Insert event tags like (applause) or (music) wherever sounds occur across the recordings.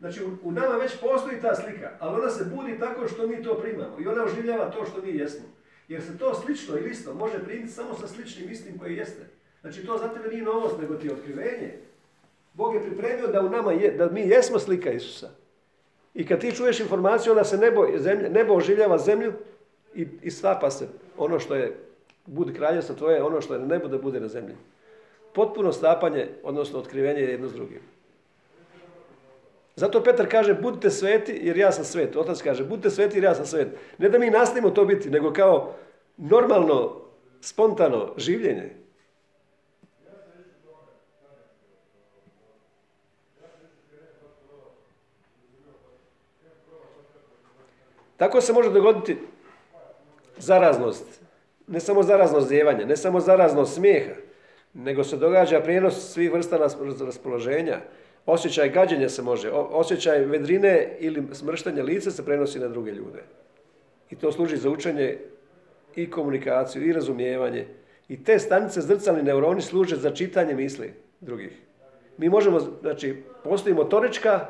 Znači, u, nama već postoji ta slika, ali ona se budi tako što mi to primamo i ona oživljava to što mi jesmo. Jer se to slično ili isto može primiti samo sa sličnim istim koji jeste. Znači, to za tebe nije novost, nego ti je otkrivenje. Bog je pripremio da u nama je, da mi jesmo slika Isusa. I kad ti čuješ informaciju, onda se nebo, zemlje, nebo oživljava zemlju i, i stapa se ono što je budi kraljevstvo tvoje, ono što je na nebu da bude na zemlji. Potpuno stapanje, odnosno otkrivenje jedno s drugim. Zato Petar kaže, budite sveti jer ja sam svet. Otac kaže, budite sveti jer ja sam svet. Ne da mi nastavimo to biti, nego kao normalno, spontano življenje. Tako se može dogoditi zaraznost. Ne samo zaraznost zjevanja, ne samo zaraznost smijeha, nego se događa prijenos svih vrsta raspoloženja. Osjećaj gađenja se može, osjećaj vedrine ili smrštanja lica se prenosi na druge ljude. I to služi za učenje i komunikaciju i razumijevanje. I te stanice zrcalni neuroni služe za čitanje misli drugih. Mi možemo, znači, postoji motorička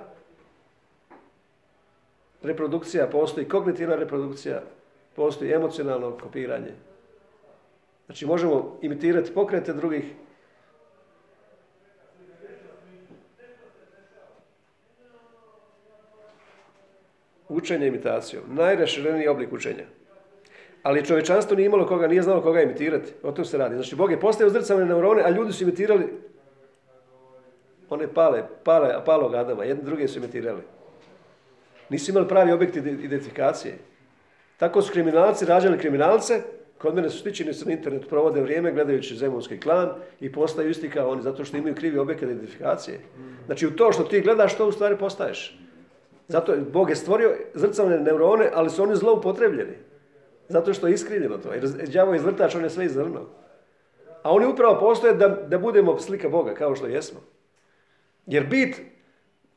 reprodukcija, postoji kognitivna reprodukcija, postoji emocionalno kopiranje. Znači možemo imitirati pokrete drugih. Učenje imitacijom. Najrašireniji oblik učenja. Ali čovječanstvo nije imalo koga, nije znalo koga imitirati. O tom se radi. Znači Bog je postavio zrcalne neurone, a ljudi su imitirali one pale, pale, palog Adama. Jedni druge su imitirali. Nisu imali pravi objekt identifikacije. Tako su kriminalci rađali kriminalce, kod mene su stičeni su na internet, provode vrijeme gledajući zemunski klan i postaju isti kao oni, zato što imaju krivi objekt identifikacije. Znači u to što ti gledaš, to u stvari postaješ. Zato Bog je stvorio zrcalne neurone, ali su oni zloupotrebljeni. Zato što je iskrivljeno to. Jer đavo je izvrtač, on je sve izvrno. A oni upravo postoje da, da budemo slika Boga, kao što jesmo. Jer bit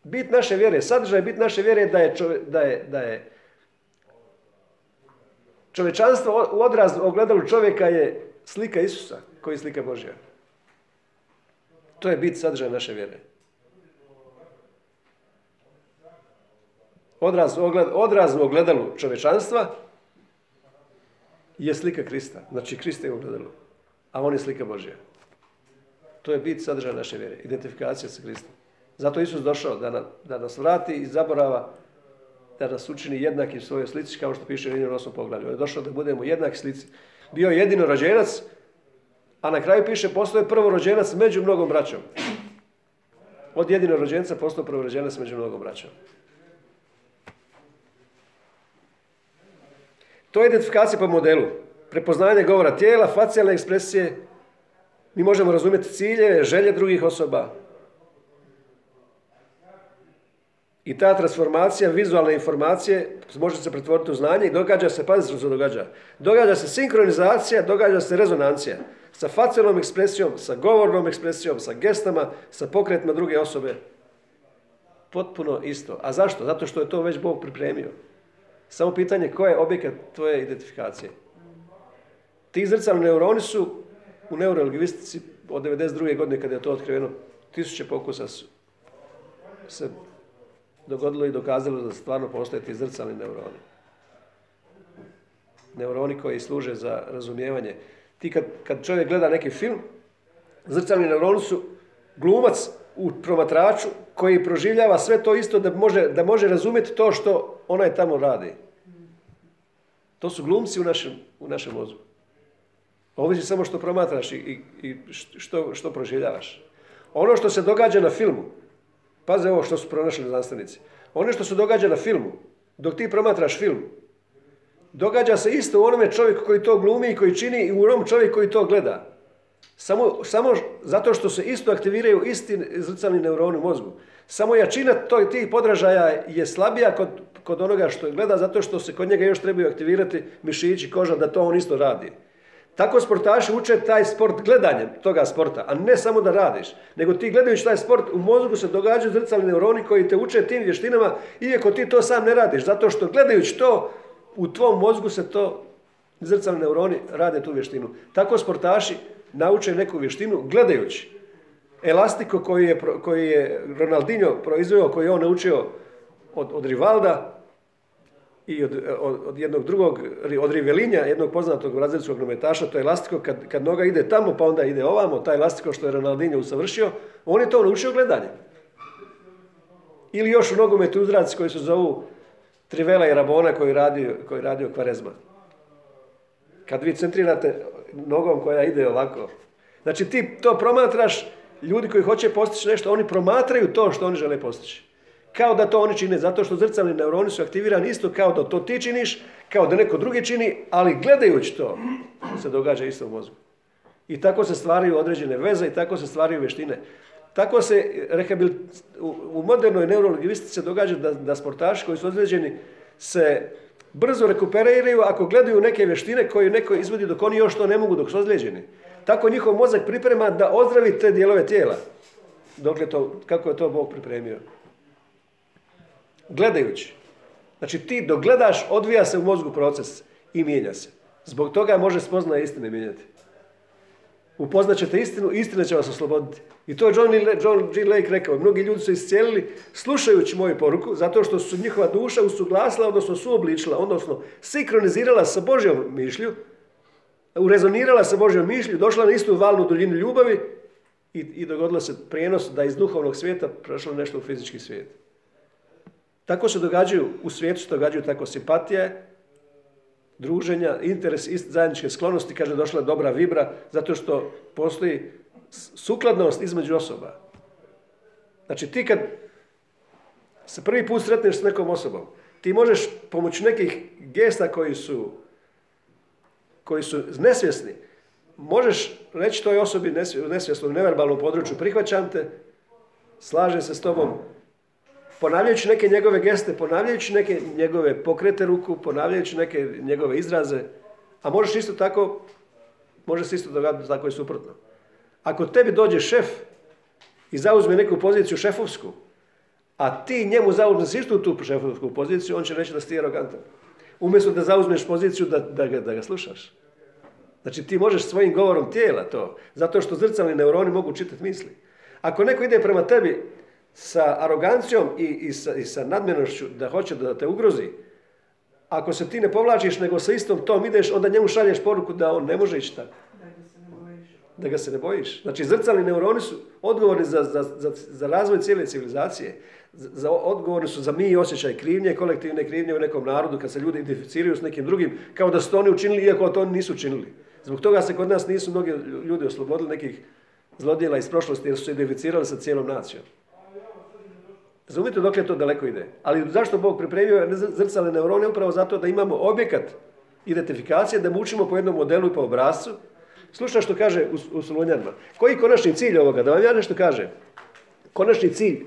Bit naše vjere, sadržaj bit naše vjere da je, da je, da je čovečanstvo u odraz ogledalu čovjeka je slika Isusa, koji je slika Božja. To je bit sadržaj naše vjere. Odraz, ogled, odraz u ogledalu čovečanstva je slika Krista. Znači, Krista je u ogledalu, a on je slika Božja. To je bit sadržaja naše vjere, identifikacija sa Kristom. Zato Isus došao da, da nas vrati iz zaborava, da nas učini jednaki svojoj slici, kao što piše u 8. poglavlju. On je došao da budemo jednaki slici. Bio je jedino rođenac, a na kraju piše postoje prvo rođenac među mnogom braćom. Od jedino rođenca prvo rođenac među mnogom braćom. To je identifikacija po modelu. Prepoznanje govora tijela, facijalne ekspresije. Mi možemo razumjeti ciljeve, želje drugih osoba, I ta transformacija vizualne informacije može se pretvoriti u znanje i događa se, pazite što se događa, događa se sinkronizacija, događa se rezonancija sa facijalnom ekspresijom, sa govornom ekspresijom, sa gestama, sa pokretima druge osobe. Potpuno isto. A zašto? Zato što je to već Bog pripremio. Samo pitanje ko je objekat tvoje identifikacije. Ti zrcalni neuroni su u neurolingvistici od 92. godine kada je to otkriveno, tisuće pokusa su se dogodilo i dokazalo da stvarno postoje ti zrcalni neuroni. Neuroni koji služe za razumijevanje. Ti kad, kad čovjek gleda neki film, zrcalni neuroni su glumac u promatraču koji proživljava sve to isto da može, da može razumjeti to što onaj tamo radi. To su glumci u našem, u našem mozgu. Ovisi samo što promatraš i, i što, što proživljavaš. Ono što se događa na filmu, Paze ovo što su pronašli znanstvenici. Ono što se događa na filmu, dok ti promatraš film, događa se isto u onome čovjeku koji to glumi i koji čini i u onom čovjeku koji to gleda. Samo, samo zato što se isto aktiviraju isti zrcalni neuroni u mozgu. Samo jačina tog, tih podražaja je slabija kod, kod onoga što gleda zato što se kod njega još trebaju aktivirati mišići, koža da to on isto radi. Tako sportaši uče taj sport gledanjem toga sporta, a ne samo da radiš, nego ti gledajući taj sport u mozgu se događaju zrcalni neuroni koji te uče tim vještinama, iako ti to sam ne radiš, zato što gledajući to u tvom mozgu se to zrcalni neuroni rade tu vještinu. Tako sportaši nauče neku vještinu gledajući. Elastiko koji je, koji je Ronaldinho proizveo, koji je on naučio od, od Rivalda i od, od, jednog drugog, od Rivelinja, jednog poznatog brazilskog nometaša, to je elastiko, kad, kad noga ide tamo pa onda ide ovamo, taj elastiko što je Ronaldinho usavršio, on je to naučio gledanje. Ili još u nogometu uzraci koji se zovu Trivela i Rabona koji radio, koji radio Kvarezma. Kad vi centrirate nogom koja ide ovako. Znači ti to promatraš, ljudi koji hoće postići nešto, oni promatraju to što oni žele postići. Kao da to oni čine, zato što zrcalni neuroni su aktivirani isto kao da to ti činiš, kao da neko drugi čini, ali gledajući to se događa isto u mozgu. I tako se stvaraju određene veze i tako se stvaraju vještine. Tako se u modernoj neurologistici se događa da, da sportaši koji su određeni se brzo rekuperiraju ako gledaju neke vještine koje neko izvodi dok oni još to ne mogu dok su ozlijeđeni. Tako njihov mozak priprema da ozdravi te dijelove tijela. Dokle to, kako je to Bog pripremio. Gledajući. Znači ti dok gledaš, odvija se u mozgu proces i mijenja se. Zbog toga može spoznaje istine mijenjati. Upoznat ćete istinu, istina će vas osloboditi. I to je John, John G. Lake rekao. Mnogi ljudi su iscijelili slušajući moju poruku, zato što su njihova duša usuglasila, odnosno suobličila, odnosno sinkronizirala sa Božjom mišlju, urezonirala sa Božjom mišlju, došla na istu valnu duljinu ljubavi i, i dogodilo se prijenos da iz duhovnog svijeta prošlo nešto u fizički svijet. Tako se događaju, u svijetu se događaju tako simpatije, druženja, interes, zajedničke sklonosti, kaže došla dobra vibra, zato što postoji sukladnost između osoba. Znači ti kad se prvi put sretneš s nekom osobom, ti možeš pomoću nekih gesta koji su, koji su nesvjesni, možeš reći toj osobi u nesvjesnom, neverbalnom području, prihvaćam te, slažem se s tobom, ponavljajući neke njegove geste, ponavljajući neke njegove pokrete ruku, ponavljajući neke njegove izraze, a možeš isto tako, može se isto dogaditi tako i suprotno. Ako tebi dođe šef i zauzme neku poziciju šefovsku, a ti njemu zauzmeš istu tu šefovsku poziciju, on će reći da si ti arogantan. Umjesto da zauzmeš poziciju da, da, da ga slušaš. Znači ti možeš svojim govorom tijela to, zato što zrcalni neuroni mogu čitati misli. Ako neko ide prema tebi sa arogancijom i, i, sa, i sa nadmjenošću da hoće da te ugrozi, ako se ti ne povlačiš nego sa istom tom ideš, onda njemu šalješ poruku da on ne može ići tako. Da ga se ne bojiš. Znači, zrcalni neuroni su odgovorni za, za, za, za razvoj cijele civilizacije. Za, odgovorni su za mi i osjećaj krivnje, kolektivne krivnje u nekom narodu, kad se ljudi identificiraju s nekim drugim, kao da su to oni učinili, iako to oni nisu učinili. Zbog toga se kod nas nisu mnogi ljudi oslobodili nekih zlodjela iz prošlosti, jer su se identificirali sa cijelom nacijom. Razumite dokle to daleko ide. Ali zašto Bog pripremio zrcale neurone? Upravo zato da imamo objekat identifikacije, da mu učimo po jednom modelu i po obrazcu. Slušaj što kaže u, u Solunjanima. Koji je konačni cilj ovoga? Da vam ja nešto kaže. Konačni cilj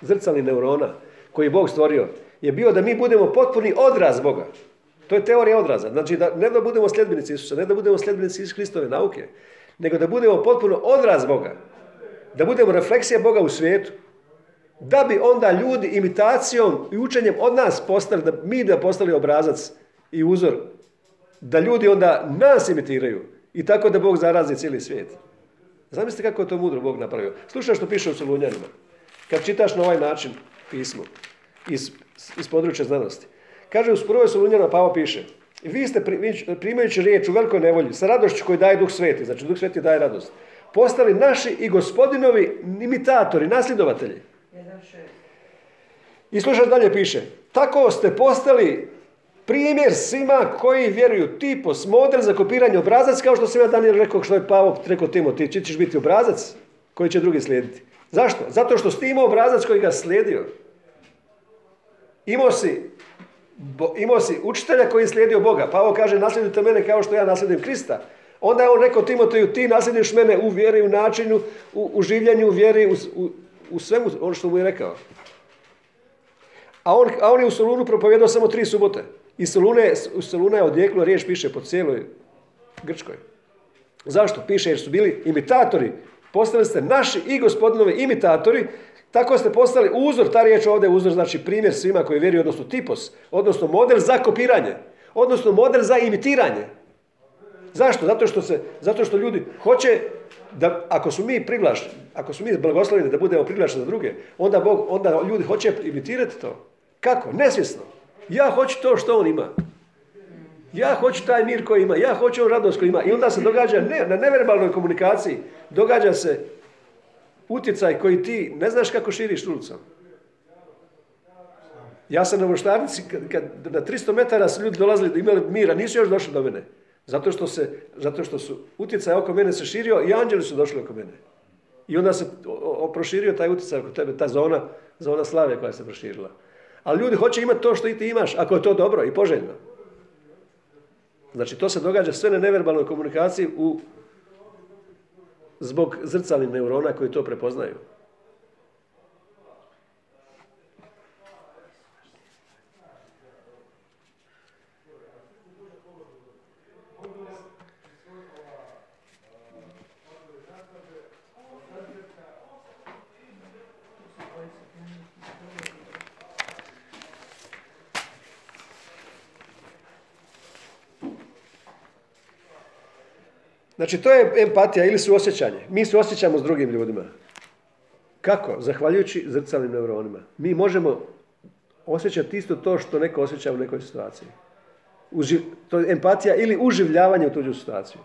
zrcalnih neurona koji je Bog stvorio je bio da mi budemo potpuni odraz Boga. To je teorija odraza. Znači da ne da budemo sljedbenici Isusa, ne da budemo sljedbenici iz Hristove nauke, nego da budemo potpuno odraz Boga. Da budemo refleksija Boga u svijetu da bi onda ljudi imitacijom i učenjem od nas postali, da mi da postali obrazac i uzor, da ljudi onda nas imitiraju i tako da Bog zarazi cijeli svijet. Zamislite kako je to mudro Bog napravio. Slušaj što piše u Solunjanima. Kad čitaš na ovaj način pismo iz, iz područja znanosti. Kaže u prvoj Solunjanima Pavo piše vi ste primajući riječ u velikoj nevolji sa radošću koju daje Duh Sveti, znači Duh Sveti daje radost, postali naši i gospodinovi imitatori, nasljedovatelji. I slušaj dalje piše, tako ste postali primjer svima koji vjeruju tipos, model za kopiranje obrazac, kao što sam ja Daniel rekao, što je Pavo rekao Timo, ti ćeš biti obrazac koji će drugi slijediti. Zašto? Zato što si imao obrazac koji ga slijedio. Imao si, imao si učitelja koji je slijedio Boga. Pavo kaže, naslijedite mene kao što ja naslijedim Krista. Onda je on rekao Timoteju, ti naslijediš mene u vjeri, u načinu, u, u življenju, u vjeri, u, u, svemu ono što mu je rekao. A on, a on je u Solunu propovjedao samo tri subote. I Solune, u Soluna je odjeklo, riječ piše po cijeloj Grčkoj. Zašto? Piše jer su bili imitatori. Postali ste naši i gospodinovi imitatori, tako ste postali uzor, ta riječ ovdje je uzor, znači primjer svima koji vjeruju, odnosno tipos, odnosno model za kopiranje, odnosno model za imitiranje. Zašto? Zato što, se, zato što ljudi hoće da, ako su mi priglašeni, ako smo mi blagosloveni da budemo privlačni za druge, onda, Bog, onda ljudi hoće imitirati to. Kako? Nesvjesno. Ja hoću to što on ima. Ja hoću taj mir koji ima, ja hoću ovu radost koji ima. I onda se događa ne, na neverbalnoj komunikaciji, događa se utjecaj koji ti ne znaš kako širiš ulicom. Ja sam na voštarnici, kad, na 300 metara su ljudi dolazili, imali mira, nisu još došli do mene. Zato što, se, zato što su utjecaj oko mene se širio i anđeli su došli oko mene. I onda se proširio taj utjecaj oko tebe, ta zona, zona slave koja se proširila. Ali ljudi hoće imati to što i ti imaš, ako je to dobro i poželjno. Znači, to se događa sve na neverbalnoj komunikaciji u, zbog zrcalnih neurona koji to prepoznaju. Znači, to je empatija ili suosjećanje. Mi se osjećamo s drugim ljudima. Kako? Zahvaljujući zrcalnim neuronima. Mi možemo osjećati isto to što neko osjeća u nekoj situaciji. to je empatija ili uživljavanje u tuđu situaciju.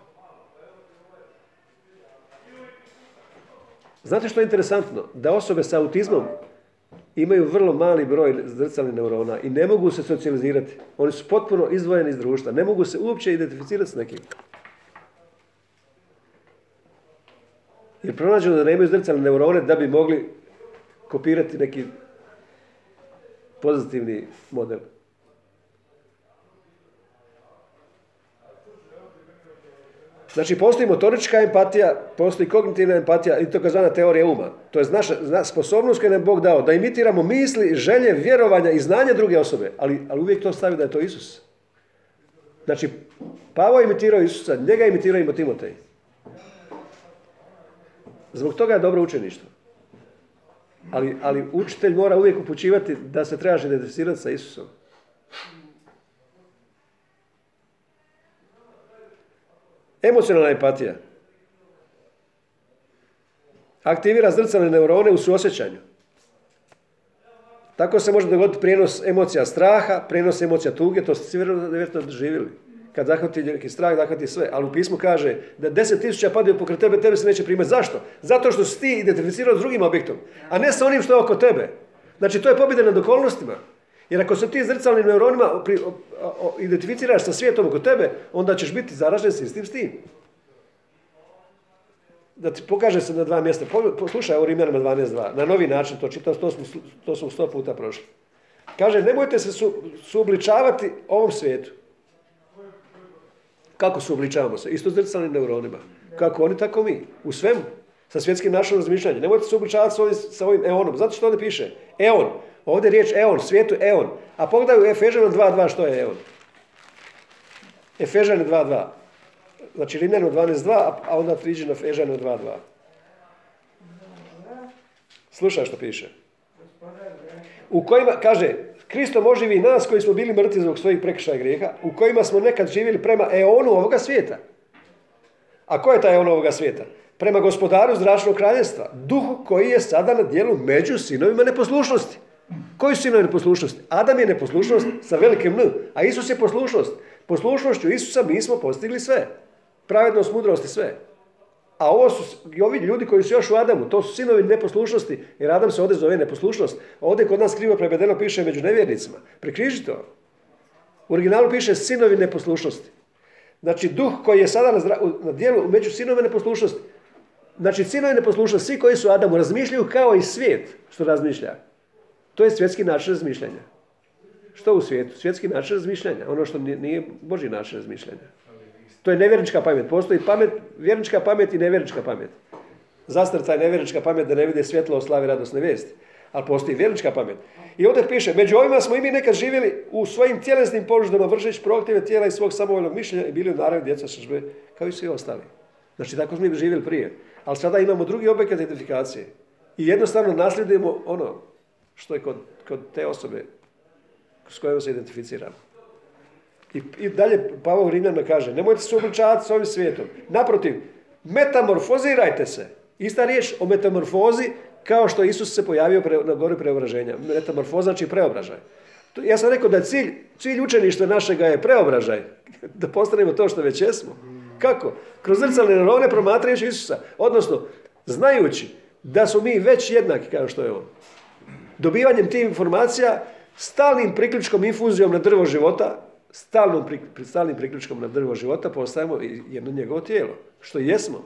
Znate što je interesantno? Da osobe sa autizmom imaju vrlo mali broj zrcalnih neurona i ne mogu se socijalizirati. Oni su potpuno izdvojeni iz društva. Ne mogu se uopće identificirati s nekim. Jer pronađeno da nemaju zrcalne neurone da bi mogli kopirati neki pozitivni model. Znači, postoji motorička empatija, postoji kognitivna empatija i to kazana teorija uma. To je naša sposobnost koju nam Bog dao, da imitiramo misli, želje, vjerovanja i znanje druge osobe, ali, ali uvijek to stavi da je to Isus. Znači, Pavo imitirao Isusa, njega imitirao i Timotej. Zbog toga je dobro učeništvo. Ali, ali učitelj mora uvijek upućivati da se trebaš identificirati sa Isusom. Emocionalna empatija. Aktivira zrcalne neurone u suosjećanju. Tako se može dogoditi prijenos emocija straha, prijenos emocija tuge, to ste svi vjerojatno doživjeli kad zahvati neki strah, zahvati sve. Ali u pismu kaže da deset tisuća padaju pokraj tebe, tebe se neće primati. Zašto? Zato što si ti identificirao s drugim objektom, a ne sa onim što je oko tebe. Znači, to je pobjeda nad okolnostima. Jer ako se ti zrcalnim neuronima identificiraš sa svijetom oko tebe, onda ćeš biti zaražen s istim s tim. Da ti pokaže se na dva mjesta. Poslušaj ovo Rimljanima 12.2. Na novi način to čitam, to smo, to smo sto puta prošli. Kaže, nemojte se su, suobličavati ovom svijetu. Kako se obličavamo se? Isto zrcalnim neuronima. Kako oni, tako mi. U svemu. Sa svjetskim našom razmišljanjem. Nemojte se obličavati sa ovim, sa ovim eonom. Zato što ovdje piše eon. Ovdje je riječ eon, svijetu eon. A pogledaj u Efežanu 2.2 što je eon. Efežanu 2.2. Znači Rimljanu 12.2, a onda priđe na Efežanu 2.2. Slušaj što piše. U kojima, kaže, Kristo može i nas koji smo bili mrtvi zbog svojih prekršaja grijeha, u kojima smo nekad živjeli prema eonu ovoga svijeta. A ko je taj eon ovoga svijeta? Prema gospodaru zračnog kraljestva, duhu koji je sada na dijelu među sinovima neposlušnosti. Koji su sinovi neposlušnosti? Adam je neposlušnost sa velikim N, a Isus je poslušnost. Poslušnošću Isusa mi smo postigli sve. Pravednost, mudrost i sve. A ovo su i ovi ljudi koji su još u Adamu, to su sinovi neposlušnosti, jer Adam se ovdje zove neposlušnost. Ovdje kod nas krivo prevedeno piše među nevjernicima. Prekriži to. U originalu piše sinovi neposlušnosti. Znači duh koji je sada na, na dijelu među sinove neposlušnosti. Znači sinovi neposlušnosti, svi koji su Adamu razmišljaju kao i svijet što razmišlja. To je svjetski način razmišljanja. Što u svijetu? Svjetski način razmišljanja. Ono što nije Boži način razmišljanja. To je nevjernička pamet. Postoji pamet, vjernička pamet i nevjernička pamet. Zastrca nevjernička pamet da ne vide svjetlo o slavi radosne vijesti. Ali postoji vjernička pamet. I ovdje piše, među ovima smo i mi nekad živjeli u svojim tjelesnim požudama vršeći proaktive tijela i svog samovoljnog mišljenja i bili u naravi djeca sržbe kao i svi ostali. Znači tako smo mi živjeli prije. Ali sada imamo drugi objekat identifikacije. I jednostavno nasljedujemo ono što je kod, kod te osobe s kojom se identificiramo. I, i dalje Pavao Rimljana kaže, nemojte se obličavati s ovim svijetom. Naprotiv, metamorfozirajte se Ista riječ o metamorfozi kao što Isus se pojavio na gori preobraženja. Metamorfoza znači preobražaj. Ja sam rekao da cilj, cilj učeništva našega je preobražaj. (laughs) Da postanemo to što već jesmo. Kako? Kroz zrcalne neurone promatrajući Isusa. Odnosno, znajući da smo mi već jednaki kao što je on. Dobivanjem tih informacija, stalnim priključkom infuzijom na drvo života, stalnom, stalnim priključkom na drvo života postajemo jedno njegovo tijelo. Što jesmo.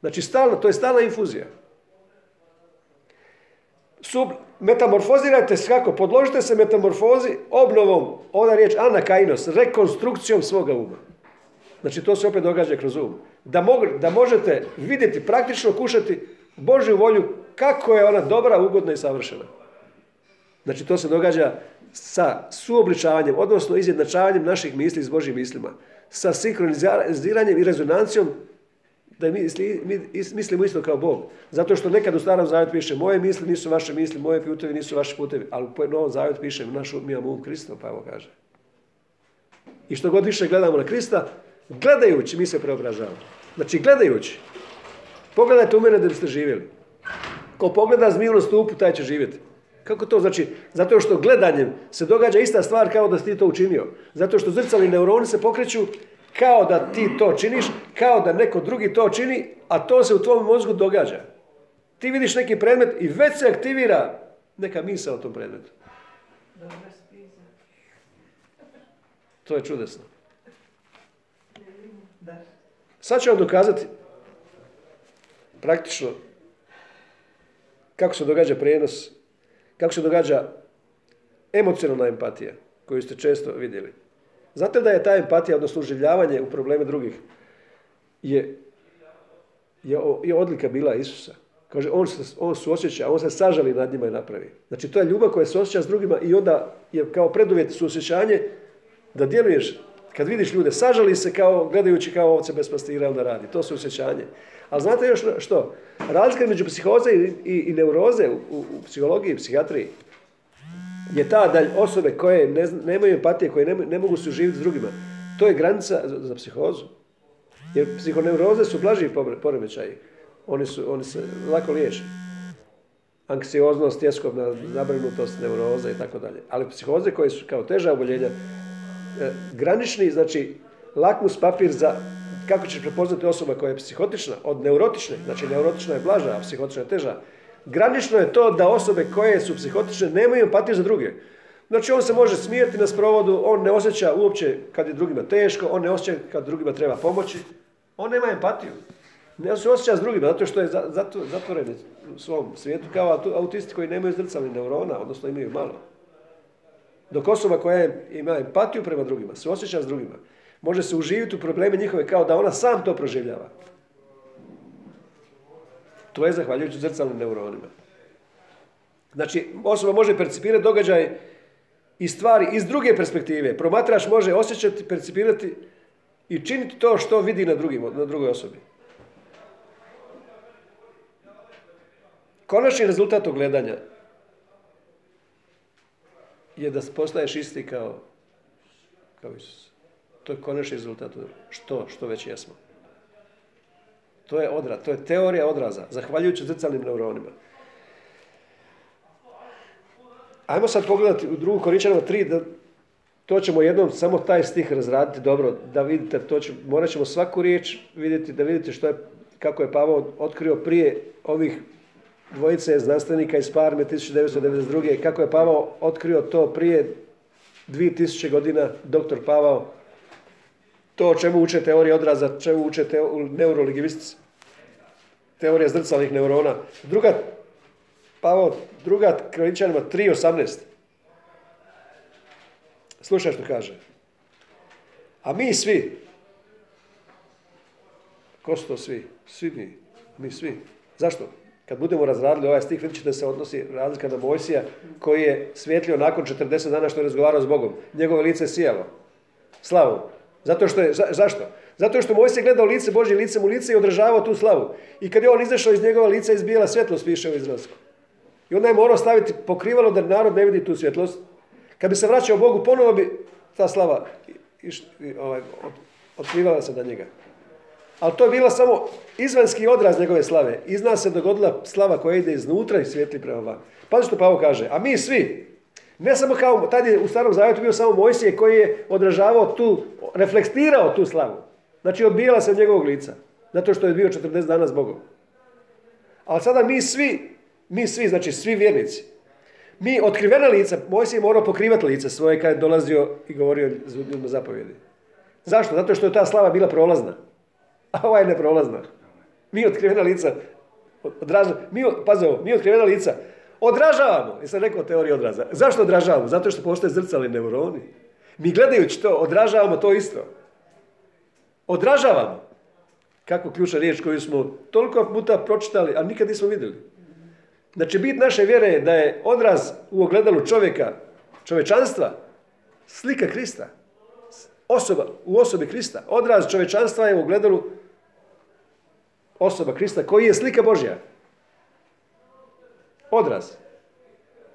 Znači, stalno, to je stalna infuzija. Sub, metamorfozirajte se kako? Podložite se metamorfozi obnovom, ova riječ anakainos, rekonstrukcijom svoga uma. Znači to se opet događa kroz um. Da, da možete vidjeti, praktično kušati Božju volju kako je ona dobra, ugodna i savršena. Znači to se događa sa suobličavanjem, odnosno izjednačavanjem naših misli s Božjim mislima. Sa sinkroniziranjem i rezonancijom da mi, mi mislimo isto kao Bog. Zato što nekad u starom zavjetu piše moje misli nisu vaše misli, moje putevi nisu vaši putevi, ali u novom zavjetu piše našu, mi imamo um Krista, pa evo kaže. I što god više gledamo na Krista, gledajući mi se preobražavamo. Znači gledajući. Pogledajte u mene da biste živjeli. Ko pogleda zmiju na stupu, taj će živjeti. Kako to znači? Zato što gledanjem se događa ista stvar kao da si ti to učinio. Zato što zrcali neuroni se pokreću kao da ti to činiš, kao da neko drugi to čini, a to se u tvom mozgu događa. Ti vidiš neki predmet i već se aktivira neka misa o tom predmetu. To je čudesno. Sad ću vam dokazati praktično kako se događa prijenos, kako se događa emocionalna empatija koju ste često vidjeli. Znate da je ta empatija, odnosno uživljavanje u probleme drugih, je, je, je odlika bila Isusa. Kaže, on se, on suosjeća, on se sažali nad njima i napravi. Znači, to je ljubav koja se osjeća s drugima i onda je kao preduvjet suosjećanje da djeluješ kad vidiš ljude, sažali se kao, gledajući kao ovce bez pastira, onda radi. To su osjećanje. Ali znate još što? Razlika među psihoze i, i, neuroze u, u, psihologiji i psihijatriji je ta da osobe koje ne, nemaju empatije, koje ne, mogu se uživiti s drugima, to je granica za, za psihozu. Jer psihoneuroze su blaži poremećaji. Oni, su, oni se lako liječe. Anksioznost, tjeskobna zabrinutost, neuroza i tako dalje. Ali psihoze koje su kao teža oboljenja, granični, znači lakmus papir za kako ćeš prepoznati osoba koja je psihotična od neurotične, znači neurotična je blaža, a psihotična je teža, granično je to da osobe koje su psihotične nemaju empatiju za druge. Znači on se može smijeti na sprovodu, on ne osjeća uopće kad je drugima teško, on ne osjeća kad drugima treba pomoći, on nema empatiju. Ne se osjeća s drugima, zato što je zatvoren u svom svijetu kao autisti koji nemaju zrcalni neurona, odnosno imaju malo. Dok osoba koja ima empatiju prema drugima, se osjeća s drugima, može se uživiti u probleme njihove kao da ona sam to proživljava. To je zahvaljujući zrcalnim neuronima. Znači, osoba može percipirati događaj i stvari iz druge perspektive. Promatrač može osjećati, percipirati i činiti to što vidi na, drugim, na drugoj osobi. Konačni rezultat ogledanja je da postaješ isti kao, kao Isus. To je konačni rezultat što, što već jesmo. To je odraz, to je teorija odraza, zahvaljujući zrcalnim neuronima. Ajmo sad pogledati u drugu Koričanova 3, da to ćemo jednom samo taj stih razraditi dobro, da vidite, to će, morat ćemo svaku riječ vidjeti, da vidite što je, kako je Pavao otkrio prije ovih dvojice znanstvenika iz Parme 1992. Kako je Pavao otkrio to prije 2000 godina, doktor Pavao, to o čemu uče teorije odraza, čemu uče neurolingvistici, teorija zrcalnih neurona. Druga, Pavao, druga kroničanima 3.18. Slušaj što kaže. A mi svi, ko su to svi? Svi mi, mi svi. Zašto? Kad budemo razradili ovaj stih, vidjet ćete se odnosi razlika na Mojsija, koji je svjetlio nakon 40 dana što je razgovarao s Bogom. Njegovo lice je sijalo. Slavu. Zato što je, zašto? Zato što Mojsije gledao lice Božje lice u lice i održavao tu slavu. I kad je on izašao iz njegova lica, izbijela svjetlost, piše u izrazku. I onda je morao staviti pokrivalo da narod ne vidi tu svjetlost. Kad bi se vraćao Bogu, ponovo bi ta slava ovaj, otkrivala se na njega. Ali to je bila samo izvanski odraz njegove slave. Iz nas se dogodila slava koja ide iznutra i svijetli prema van. Pa što Pavo kaže, a mi svi, ne samo kao, tad je u starom zavjetu bio samo Mojsije koji je odražavao tu, reflektirao tu slavu. Znači odbijala se od njegovog lica. Zato što je bio 40 dana s Bogom. Ali sada mi svi, mi svi, znači svi vjernici, mi otkrivena lica, Mojsije je morao pokrivati lice svoje kad je dolazio i govorio ljudima zapovjedi. Zašto? Zato što je ta slava bila prolazna. A ova je neprolazna. Mi otkrivena lica, odražavamo, mi, pazi mi otkrivena lica odražavamo. Jesam rekao teoriju odraza. Zašto odražavamo? Zato što postoje zrcali neuroni. Mi gledajući to, odražavamo to isto. Odražavamo. Kako ključna riječ koju smo toliko puta pročitali, a nikad nismo vidjeli. Znači, bit naše vjere je da je odraz u ogledalu čovjeka, čovečanstva, slika Krista. Osoba, u osobi Krista. Odraz čovečanstva je u ogledalu osoba Krista koji je slika Božja. Odraz.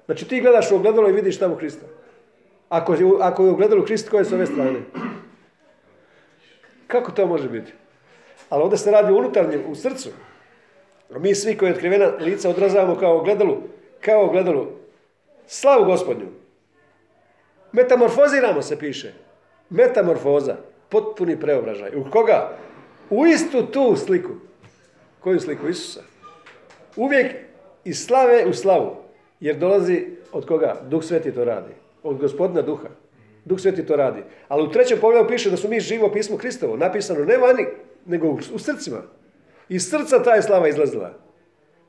Znači ti gledaš u ogledalo i vidiš tamo Krista. Ako, ako je u ogledalu Krist, koje s ove strane? Kako to može biti? Ali ovdje se radi o unutarnjem, u srcu. Mi svi koji otkrivena lica odrazavamo kao ogledalu, kao ogledalu. Slavu gospodnju. Metamorfoziramo se piše. Metamorfoza. Potpuni preobražaj. U koga? U istu tu sliku. Koju sliku? Isusa. Uvijek iz slave u slavu. Jer dolazi od koga? Duh Sveti to radi. Od gospodina duha. Duh Sveti to radi. Ali u trećem pogledu piše da su mi živo pismo Kristovo. Napisano ne vani, nego u srcima. Iz srca ta je slava izlazila.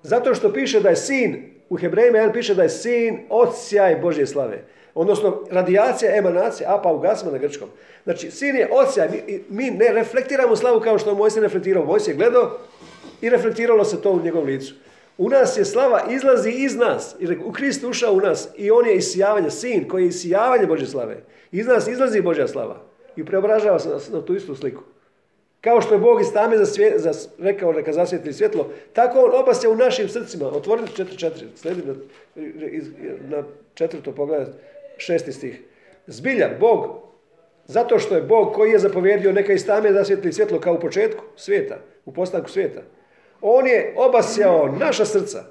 Zato što piše da je sin, u Hebrejima 1 piše da je sin odsjaj Božje slave. Odnosno, radijacija, emanacija, apaugasma na grčkom. Znači, sin je odsjaj. Mi, mi ne reflektiramo slavu kao što Mojsije reflektirao. Mojsije je gledao i reflektiralo se to u njegovom licu. U nas je slava, izlazi iz nas. Jer u Kristu ušao u nas i on je isijavanje, sin koji je isijavanje Božje slave. Iz nas izlazi Božja slava i preobražava se na, tu istu sliku. Kao što je Bog iz tame za, za rekao neka zasvijetli svjetlo, tako on obasja u našim srcima. Otvorite 4.4, sledi na, na četvrto pogled, šesti stih. Zbilja, Bog, zato što je Bog koji je zapovjedio neka iz tame zasvijetli svjetlo kao u početku svijeta, u postanku svijeta. On je obasjao naša srca.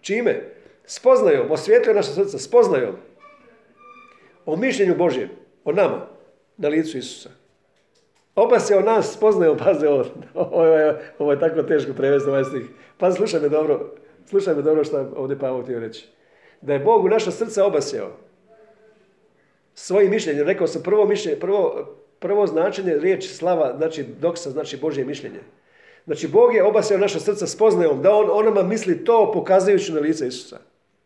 Čime? Spoznajom, osvjetlio naša srca, spoznajom o mišljenju Božjem, o nama, na licu Isusa. Obasjao nas, spoznajom, paze ovo, ovo, je, tako teško prevesti ovaj stih. Pa slušaj me dobro, slušaj me dobro što ovdje Pavo htio reći. Da je Bog u naša srca obasjao svojim mišljenjem, rekao sam prvo mišljenje, prvo, prvo značenje riječ slava, znači doksa, znači Božje mišljenje. Znači, Bog je obasjao naša srca spoznajom, da On o nama misli to pokazujući na lice Isusa.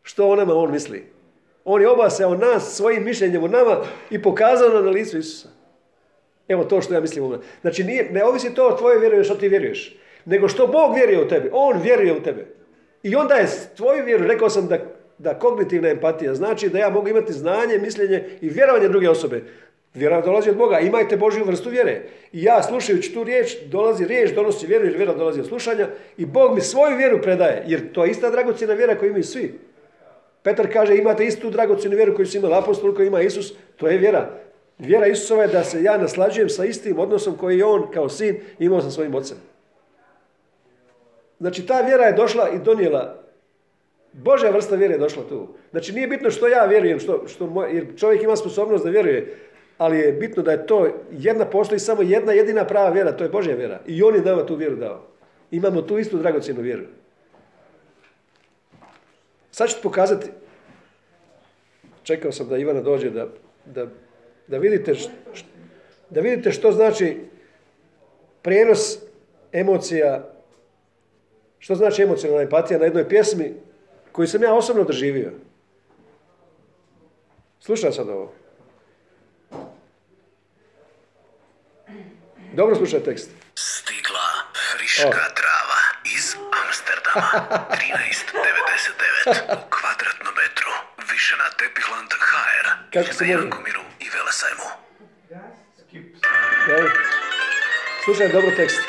Što o nama On misli? On je obasjao nas svojim mišljenjem o nama i pokazao na licu Isusa. Evo to što ja mislim o Znači, nije, ne ovisi to o tvojoj vjeru što ti vjeruješ, nego što Bog vjeruje u tebe. On vjeruje u tebe. I onda je tvoju vjeru, rekao sam da, da kognitivna empatija znači da ja mogu imati znanje, mišljenje i vjerovanje druge osobe. Vjera dolazi od Boga. Imajte Božju vrstu vjere. I ja slušajući tu riječ, dolazi riječ, donosi vjeru jer vjera dolazi od slušanja i Bog mi svoju vjeru predaje. Jer to je ista dragocjena vjera koju imaju svi. Petar kaže imate istu dragocjenu vjeru koju su imali apostol, koju ima Isus. To je vjera. Vjera Isusova je da se ja naslađujem sa istim odnosom koji je on kao sin imao sa svojim ocem. Znači ta vjera je došla i donijela Božja vrsta vjere je došla tu. Znači nije bitno što ja vjerujem, što, što moj, jer čovjek ima sposobnost da vjeruje, ali je bitno da je to jedna, postoji samo jedna jedina prava vjera, to je Božja vjera. I on je nama tu vjeru dao. Imamo tu istu dragocjenu vjeru. Sad ću pokazati, čekao sam da Ivana dođe da, da, da, vidite, što, da vidite što znači prijenos emocija, što znači emocionalna empatija na jednoj pjesmi koju sam ja osobno doživio. Slušaj sad ovo. Dobro slušaj tekst. Stigla friška oh. trava iz Amsterdama. (laughs) 13,99 u kvadratnom metru. Više na Tepihland HR. Kako se može? Jankomiru i Velesajmu. Dobro. Slušaj dobro tekst.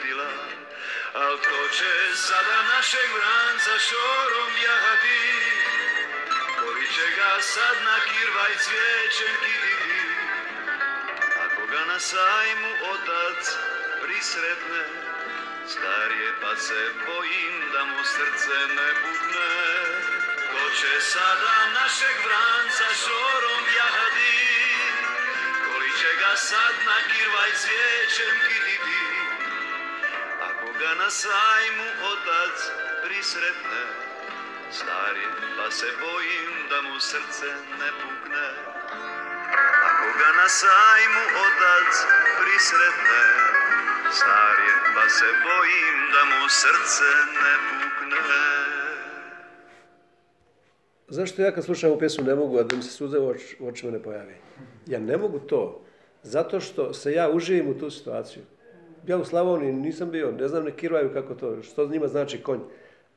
Svetila Al ko će sada našeg vranca šorom jahati Koli će ga sad na kirvaj cvijećem kititi ako ga na sajmu otac prisretne, star je pa se bojim da mu srce ne pukne. Ko će sada našeg vranca šorom jahati, koli će ga sad na kirvaj cvijećem kititi. Ga na sajmu otac prisretne, star je pa se bojim da mu srce ne pukne. Ako ga na sajmu otac prisretne, star je pa se bojim da mu srce ne pukne. Zašto ja kad slušam ovu pjesmu ne mogu, a da mi se suze u očima ne pojavi? Ja ne mogu to, zato što se ja uživim u tu situaciju. Ja u Slavoniji nisam bio, ne znam ne kirvaju kako to, što njima znači konj.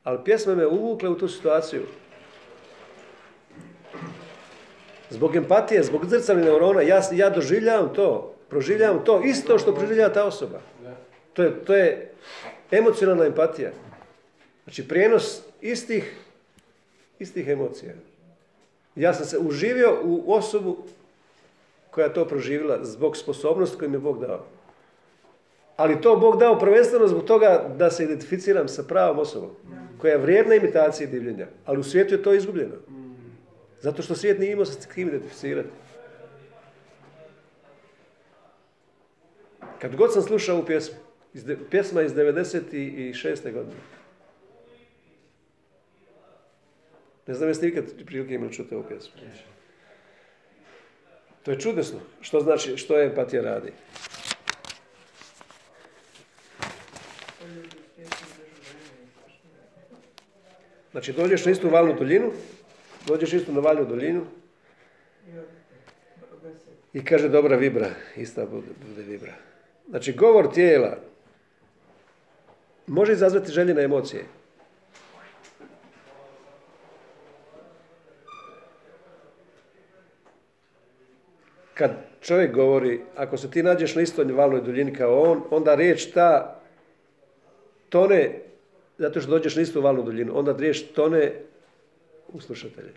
Ali pjesme me uvukle u tu situaciju. Zbog empatije, zbog zrcalnih neurona, ja, ja doživljavam to, proživljavam to, isto što proživljava ta osoba. To je, to je emocionalna empatija. Znači, prijenos istih, istih emocija. Ja sam se uživio u osobu koja je to proživjela zbog sposobnosti koju mi je Bog dao. Ali to Bog dao prvenstveno zbog toga da se identificiram sa pravom osobom, koja je vrijedna imitacije divljenja. Ali u svijetu je to izgubljeno. Zato što svijet nije imao s kim identificirati. Kad god sam slušao ovu pjesmu, pjesma iz 96. godine, ne znam jeste ikad prilike imali čuti ovu pjesmu. To je čudesno. Što znači, što empatija radi? Znači, dođeš na istu valnu duljinu, dođeš istu na valnu duljinu i kaže dobra vibra, ista bude, bude vibra. Znači, govor tijela može izazvati željene emocije. Kad čovjek govori, ako se ti nađeš na istoj valnoj duljini kao on, onda riječ ta tone, zato što dođeš na istu valnu duljinu, onda riječ tone u slušatelje.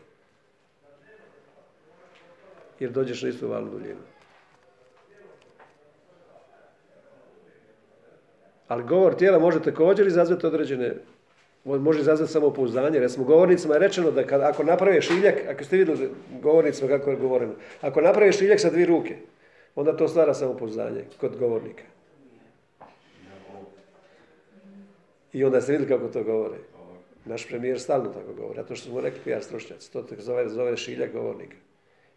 Jer dođeš na istu valnu duljinu. Ali govor tijela može također izazvati određene, može izazvati samopouzdanje. Recimo, govornicima je rečeno da kad, ako napraviš šiljak, ako ste vidjeli govornicima kako je govoreno, ako napraviš šiljak sa dvije ruke, onda to stvara samopouzdanje kod govornika. I onda ste vidjeli kako to govore. Naš premijer stalno tako govori, zato što smo rekli PR stručnjaci, to zove, zove šiljak govornika.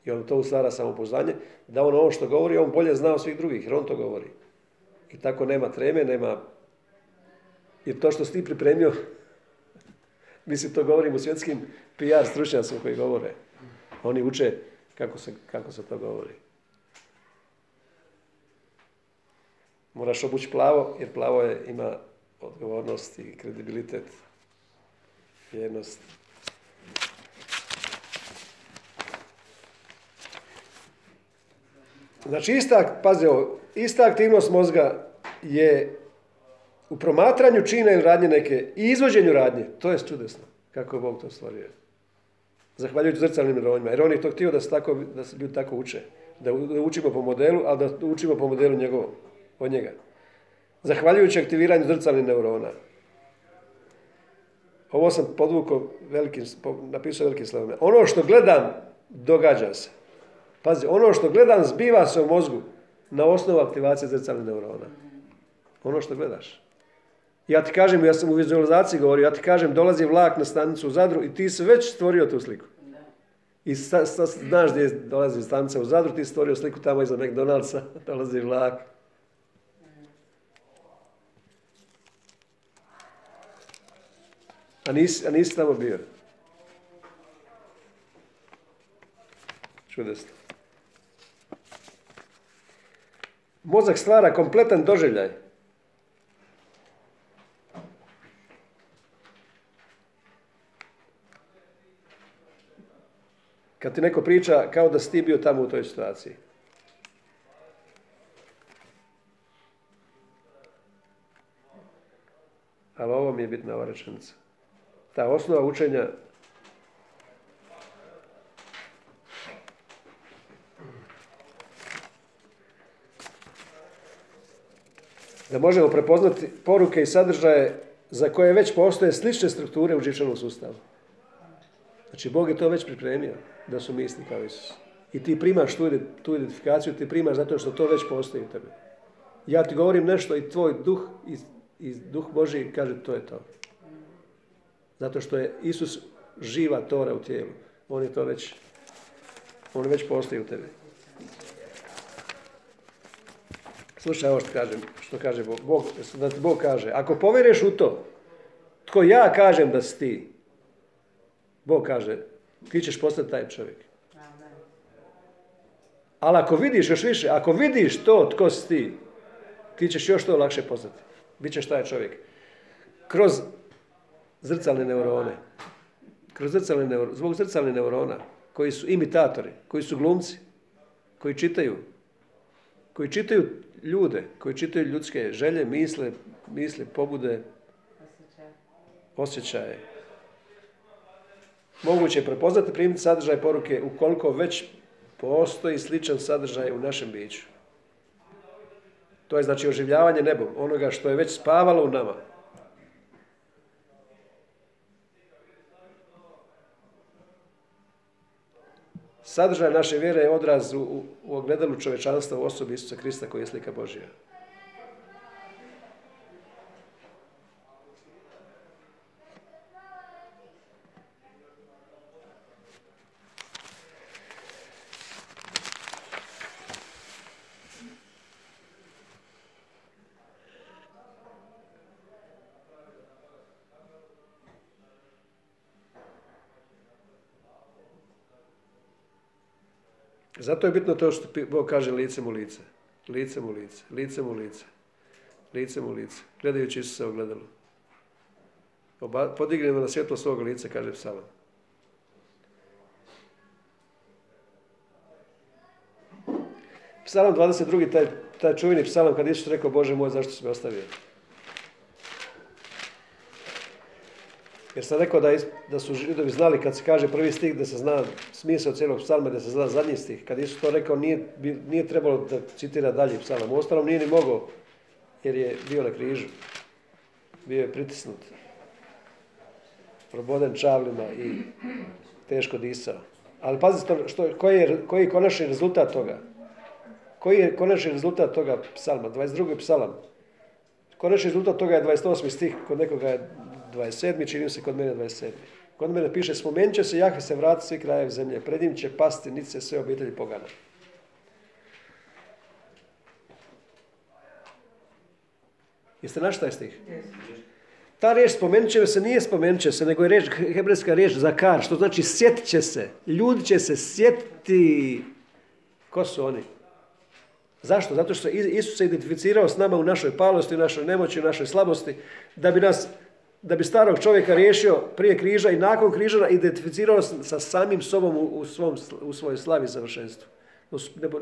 I on to stvara samopouzdanje, da on ovo što govori, on bolje zna od svih drugih, jer on to govori. I tako nema treme, nema... Jer to što si ti pripremio, (laughs) mislim to govorim u svjetskim PR stručnjacima koji govore. Oni uče kako se, kako se to govori. Moraš obući plavo, jer plavo je, ima odgovornost i kredibilitet, vjernost. Znači, ista, pazi ovo, ista aktivnost mozga je u promatranju čina ili radnje neke i izvođenju radnje. To je čudesno, kako je Bog to stvorio. Zahvaljujući zrcalnim neuronima. Jer on je to htio da se, tako, da se ljudi tako uče. Da učimo po modelu, ali da učimo po modelu njegovom, od njega. Zahvaljujući aktiviranju zrcalnih neurona. Ovo sam podvukao velikim, napisao velikim slovima. Ono što gledam, događa se. Pazi, ono što gledam zbiva se u mozgu na osnovu aktivacije zrcalnih neurona. Ono što gledaš. Ja ti kažem, ja sam u vizualizaciji govorio, ja ti kažem, dolazi vlak na stanicu u Zadru i ti si već stvorio tu sliku. I sa, sa- znaš gdje dolazi stanica u Zadru, ti si stvorio sliku tamo iza McDonald'sa, (laughs) dolazi vlak. A nisi, a nisi tamo bio. Čudesno. Mozak stvara kompletan doživljaj. Kad ti neko priča kao da si ti bio tamo u toj situaciji. Ali ovo mi je bitna ova rečenica. Ta osnova učenja da možemo prepoznati poruke i sadržaje za koje već postoje slične strukture u živčanom sustavu. Znači, Bog je to već pripremio, da su mi isti kao Isus. I ti primaš tu identifikaciju, ti primaš zato što to već postoji u tebi. Ja ti govorim nešto i tvoj duh i, i duh Boži kaže to je to. Zato što je Isus živa tora u tijelu. On je to već, on već postoji u tebi. Slušaj ovo što kažem, što kaže Bog, Bog, da ti Bog kaže, ako povjeruješ u to, tko ja kažem da si ti, Bog kaže, ti ćeš postati taj čovjek. Ali ako vidiš još više, ako vidiš to tko si ti, ti ćeš još to lakše postati. Bićeš taj čovjek. Kroz zrcalne neurone. Kroz zrcalne neurone, zbog zrcalnih neurona, koji su imitatori, koji su glumci, koji čitaju, koji čitaju ljude, koji čitaju ljudske želje, misle, misle, pobude, osjećaje. Moguće je prepoznati primiti sadržaj poruke ukoliko već postoji sličan sadržaj u našem biću. To je znači oživljavanje nebom, onoga što je već spavalo u nama. Sadržaj naše vjere je odraz u, ogledalu čovečanstva u osobi Isusa Krista koji je slika Božija. Zato je bitno to što Bog kaže licem u lice. Licem u lice, licem u lice, licem u lice, gledajući Isusa. Oba, podignemo na svjetlo svog lica, kaže psalam. Psalam 22. taj, taj čuveni psalam kad Isus rekao Bože moj zašto si me ostavio. Jer sam rekao da, is- da su židovi znali kad se kaže prvi stih da se zna smisao cijelog psalma, da se zna zadnji stih. Kad Isus to rekao nije, nije trebalo da citira dalje psalam. Uostalom nije ni mogao jer je bio na križu. Bio je pritisnut. Proboden čavlima i teško disao. Ali pazite što, koji, je, koji je konačni rezultat toga? Koji je konačni rezultat toga psalma? 22. psalam. Konačni rezultat toga je 28. stih, kod nekoga je 27. čini se kod mene 27. Kod mene piše, spomenut će se Jahve se vrati svi krajevi zemlje, pred njim će pasti nice sve obitelji pogana. Jeste našli taj stih? Ta riječ spomenut će se nije spomenut će se, nego je riječ, hebrejska riječ zakar, što znači sjetit će se. Ljudi će se sjetiti. Ko su oni? Zašto? Zato što Isus se identificirao s nama u našoj palosti, u našoj nemoći, u našoj slabosti, da bi nas da bi starog čovjeka riješio prije križa i nakon križa identificirao sa samim sobom u, u, svom, u svojoj slavi i savršenstvu.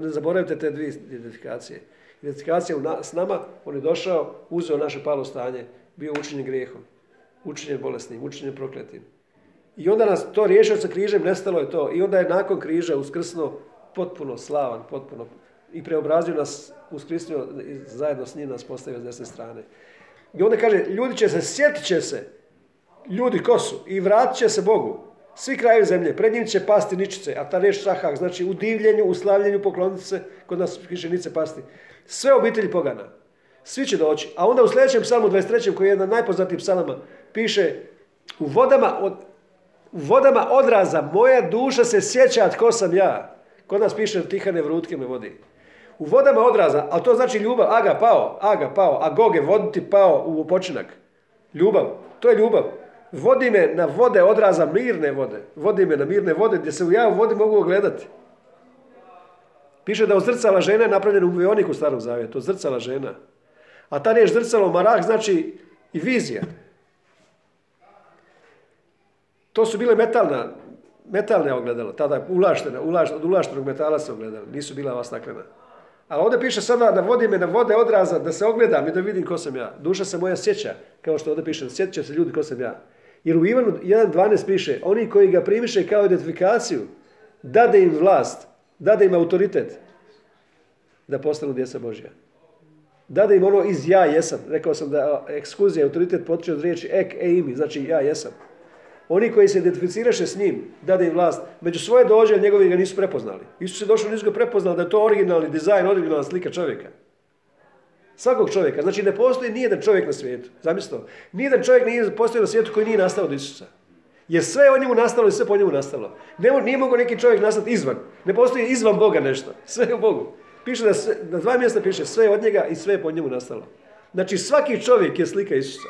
Ne, zaboravite te dvije identifikacije. Identifikacija u na, s nama, on je došao, uzeo naše palo stanje, bio učinjen grijehom, učinjen bolesnim, učinjen prokletim. I onda nas to riješio sa križem, nestalo je to. I onda je nakon križa uskrsnuo potpuno slavan, potpuno i preobrazio nas, uskrsnio zajedno s njim nas postavio s desne strane. I onda kaže, ljudi će se, sjetit će se, ljudi ko su, i vratit će se Bogu. Svi krajevi zemlje, pred njim će pasti ničice, a ta riječ šahak, znači u divljenju, u slavljenju, pokloniti se, kod nas piše nice pasti. Sve obitelji pogana. Svi će doći. A onda u sljedećem psalmu 23. koji je jedan najpoznatijih psalama, piše u vodama, od, u vodama odraza moja duša se sjeća tko sam ja. Kod nas piše tihane vrutke me vodi. U vodama odraza, a to znači ljubav, aga pao, aga pao, a goge voditi pao u počinak. Ljubav, to je ljubav. Vodi me na vode odraza mirne vode. Vodi me na mirne vode gdje se u ja u vodi mogu ogledati. Piše da od zrcala žena je napravljena u vioniku starog zavjeta, od zrcala žena. A ta riječ zrcalo marah znači i vizija. To su bile metalna, metalne ogledala, tada ulaštene, ulaš, od ulaštenog metala se ogledala, nisu bila ova staklena. A ovdje piše sada da vodi me na vode odraza, da se ogledam i da vidim ko sam ja. Duša se moja sjeća, kao što ovdje piše, sjetit će se ljudi ko sam ja. Jer u Ivanu 1.12 piše, oni koji ga primiše kao identifikaciju, dade im vlast, dade im autoritet da postanu djeca Božja. Dade im ono iz ja jesam. Rekao sam da ekskluzija, autoritet potiče od riječi ek, e, imi, znači ja jesam. Oni koji se identificiraše s njim, dade im vlast, među svoje dođe, njegovi ga nisu prepoznali. Isus je došao, nisu ga prepoznali da je to originalni dizajn, originalna slika čovjeka. Svakog čovjeka. Znači ne postoji nijedan čovjek na svijetu. Zamislite to. Nijedan čovjek nije postoji na svijetu koji nije nastao od Isusa. Jer sve je o njemu nastalo i sve po njemu nastalo. Ne, nije mogao neki čovjek nastati izvan. Ne postoji izvan Boga nešto. (laughs) Sve je u Bogu. Piše da sve, na dva mjesta piše sve od njega i sve je po njemu nastalo. Znači svaki čovjek je slika Isusa.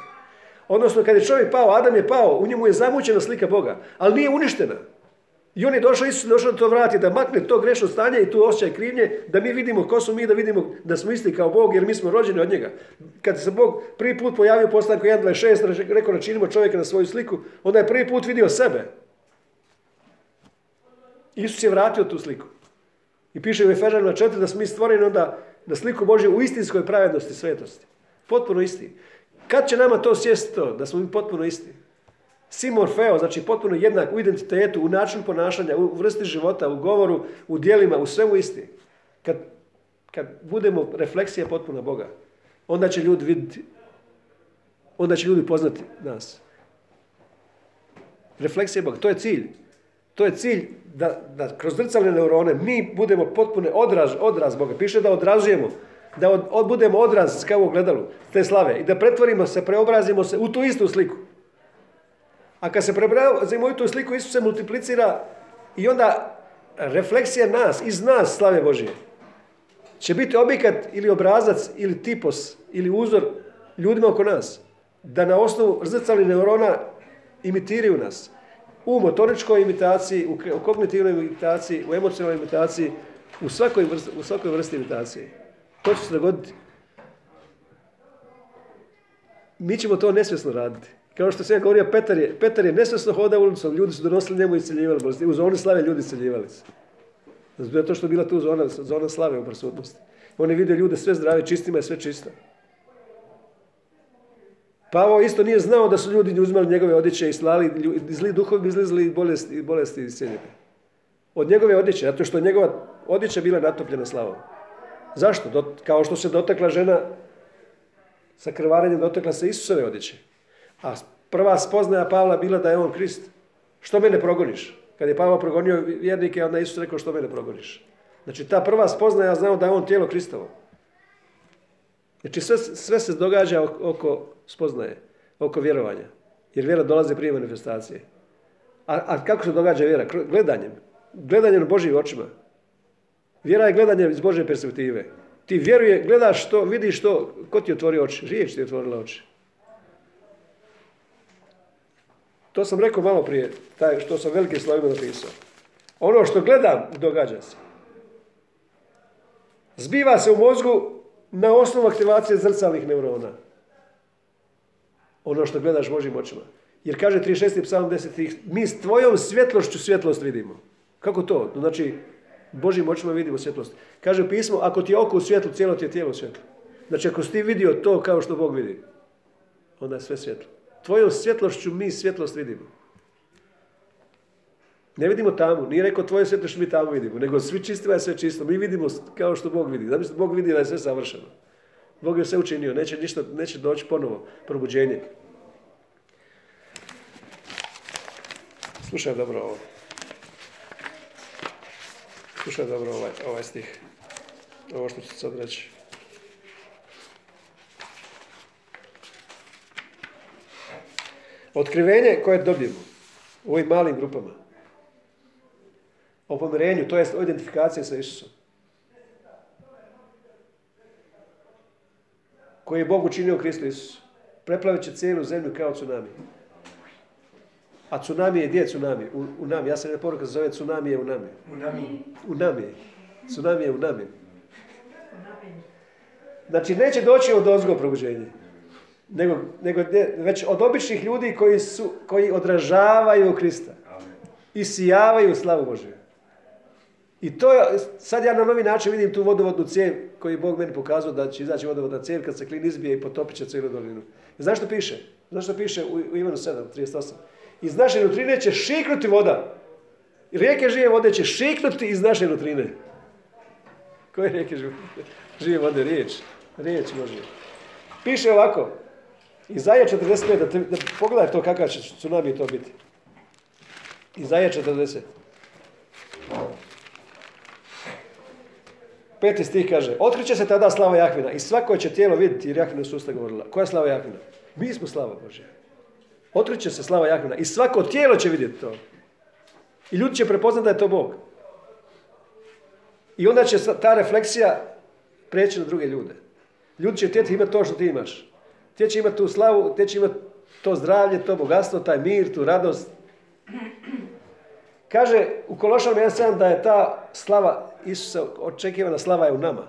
Odnosno, kad je čovjek pao, Adam je pao, u njemu je zamućena slika Boga, ali nije uništena. I on je došao, Isus je došao da to vrati, da makne to grešno stanje i tu osjećaj krivnje, da mi vidimo ko su mi, da vidimo da smo isti kao Bog, jer mi smo rođeni od njega. Kad se Bog prvi put pojavio u postanku 1.26, rekao da činimo čovjeka na svoju sliku, onda je prvi put vidio sebe. Isus je vratio tu sliku. I piše u Efežanima 4 da smo mi stvoreni onda na sliku Božje u istinskoj pravednosti svetosti. Potpuno isti. Kad će nama to sjesti to, da smo mi potpuno isti? Simorfeo, znači potpuno jednak u identitetu, u načinu ponašanja, u vrsti života, u govoru, u dijelima, u svemu isti. Kad, kad budemo refleksija potpuna Boga, onda će ljudi vidjeti, onda će ljudi poznati nas. Refleksija Boga, to je cilj. To je cilj da, da kroz zrcalne neurone mi budemo potpune odraz, odraz Boga. Piše da odražujemo da od, od, budemo odraz kao u gledalu te slave i da pretvorimo se, preobrazimo se u tu istu sliku. A kad se preobrazimo u tu sliku, Isus se multiplicira i onda refleksija nas, iz nas slave Božije, će biti objekat ili obrazac ili tipos ili uzor ljudima oko nas. Da na osnovu zrcalnih neurona imitiraju nas. U motoričkoj imitaciji, u kognitivnoj imitaciji, u emocionalnoj imitaciji, u svakoj vrsti, u svakoj vrsti imitacije. To će se dogoditi. Mi ćemo to nesvjesno raditi. Kao što sam ja govorio, Petar je, Petar je nesvjesno hodao ulicom, ljudi su donosili njemu i celjivali bolesti. U zoni slave ljudi celjivali se. Zato što je bila tu zona, zona slave u prisutnosti. On je vidio ljude sve zdrave, čistima je sve čisto. Pavo isto nije znao da su ljudi uzmali njegove odjeće i slali, zli duhovi izlizli i bolesti, i bolesti iz Od njegove odjeće, zato što je njegova odjeća bila natopljena slavom. Zašto? Do, kao što se dotakla žena sa krvarenjem, dotakla se Isusove odjeće. A prva spoznaja Pavla bila da je on Krist. Što mene progoniš? Kad je Pavla progonio vjernike, onda Isus rekao što mene progoniš. Znači ta prva spoznaja znao da je on tijelo Kristovo. Znači sve, sve se događa oko spoznaje, oko vjerovanja. Jer vjera dolazi prije manifestacije. A, a kako se događa vjera? Gledanjem. Gledanjem na Božjim očima. Vjera je gledanje iz Bože perspektive. Ti vjeruje, gledaš što, vidiš što, ko ti otvori oči? Riječ ti je otvorila oči. To sam rekao malo prije, taj što sam velike slovima napisao. Ono što gledam, događa se. zbiva se u mozgu na osnovu aktivacije zrcalnih neurona. Ono što gledaš Božim očima. Jer kaže 36. psalm 10. Mi s tvojom svjetlošću svjetlost vidimo. Kako to? Znači, Božim očima vidimo svjetlost. Kaže u pismu, ako ti je oko u svjetlu, cijelo ti je tijelo u svjetlu. Znači, ako si ti vidio to kao što Bog vidi, onda je sve svjetlo. Tvojom svjetlošću mi svjetlost vidimo. Ne vidimo tamo, nije rekao tvoje svjetlošću mi tamo vidimo, nego svi čistima je sve čisto. Mi vidimo kao što Bog vidi. Znači, Bog vidi da je sve savršeno. Bog je sve učinio, neće ništa, neće doći ponovo probuđenje. Slušaj dobro ovo. Slušaj dobro ovaj, ovaj stih. Ovo što ću sad reći. Otkrivenje koje dobijemo u ovim malim grupama. O pomirenju, to jest o identifikaciji sa Isusom. Koji je Bog učinio Kristu Isusu. Preplavit će cijelu zemlju kao tsunami. A tsunami je gdje je tsunami? U, u nami. Ja sam jedna poruka zove tsunami je u nami. U nami. U nami. Tsunami je u nami. Znači, neće doći od ozgo probuđenje. Nego, nego ne, već od običnih ljudi koji, su, koji odražavaju Krista. I sijavaju slavu Božju. I to je, sad ja na novi način vidim tu vodovodnu cijev koju je Bog meni pokazao da će izaći vodovodna cijev kad se klin izbije i potopit će cijelu dolinu. Znaš što piše? Znaš što piše u, u Ivanu 7, 38? Iz naše nutrine će šiknuti voda. Rijeke žive vode će šiknuti iz naše nutrine. Koje rijeke žive, vode? Riječ. Riječ Božja. Piše ovako. Izaja 45, da, te, da pogledaj to kakav će tsunami to biti. Izaja 40. Peti stih kaže, otkriće se tada slava Jahvina i svako će tijelo vidjeti, jer Jahvina usta govorila. Koja je slava Jahvina? Mi smo slava Božja. Otkriće se slava Jahvina i svako tijelo će vidjeti to. I ljudi će prepoznati da je to Bog. I onda će ta refleksija preći na druge ljude. Ljudi će htjeti imati to što ti imaš. Ti će imati tu slavu, ti će imati to zdravlje, to bogatstvo, taj mir, tu radost. Kaže u Kološanom 1.7 da je ta slava Isusa, očekivana slava je u nama.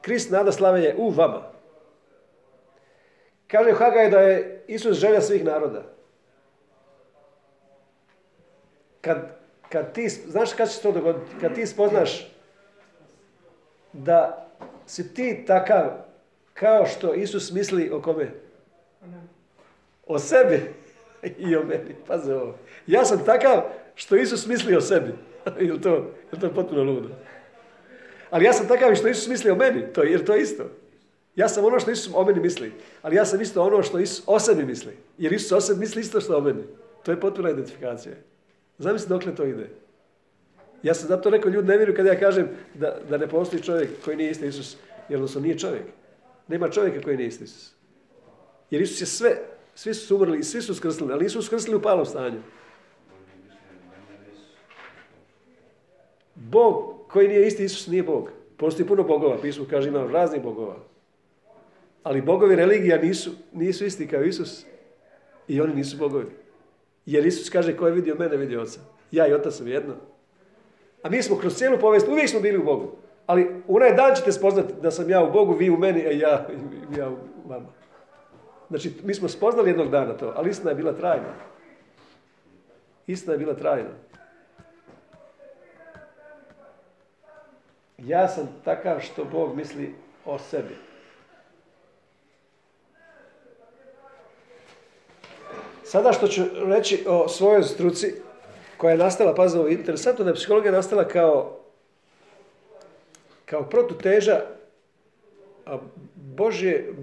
Krist nada slave je u vama. Kaže Hagaj da je Isus želja svih naroda. Kad, kad ti, znaš kad će se to dogoditi? Kad ti spoznaš da si ti takav kao što Isus misli o kome? O sebi (laughs) i o meni. Pazi ovo. Ja sam takav što Isus misli o sebi. (laughs) Ili to, je to potpuno ludo? Ali ja sam takav što Isus misli o meni, to, jer to je isto. Ja sam ono što Isus o meni misli, ali ja sam isto ono što Isus o sebi misli. Jer Isus o sebi misli isto što o meni. To je potpuna identifikacija. Zamisli dokle to ide. Ja sam zato rekao, ljudi ne vjeruju kada ja kažem da, da ne postoji čovjek koji nije isti Isus, jer odnosno nije čovjek. Nema čovjeka koji nije isti Isus. Jer Isus je sve, svi su umrli i svi su skrsli, ali nisu skrsli u palom stanju. Bog koji nije isti Isus nije Bog. Postoji puno bogova, pismo kaže ima raznih bogova. Ali bogovi religija nisu, nisu isti kao Isus i oni nisu bogovi. Jer Isus kaže ko je vidio mene, vidio oca. Ja i otac sam jedno. A mi smo kroz cijelu povijest, uvijek smo bili u Bogu. Ali onaj dan ćete spoznati da sam ja u Bogu, vi u meni, a ja, ja u vama. Znači, mi smo spoznali jednog dana to, ali istina je bila trajna. Istina je bila trajna. Ja sam takav što Bog misli o sebi. Sada što ću reći o svojoj struci, koja je nastala, pazi ovo, interesantno da je psihologija nastala kao, kao protuteža Božje,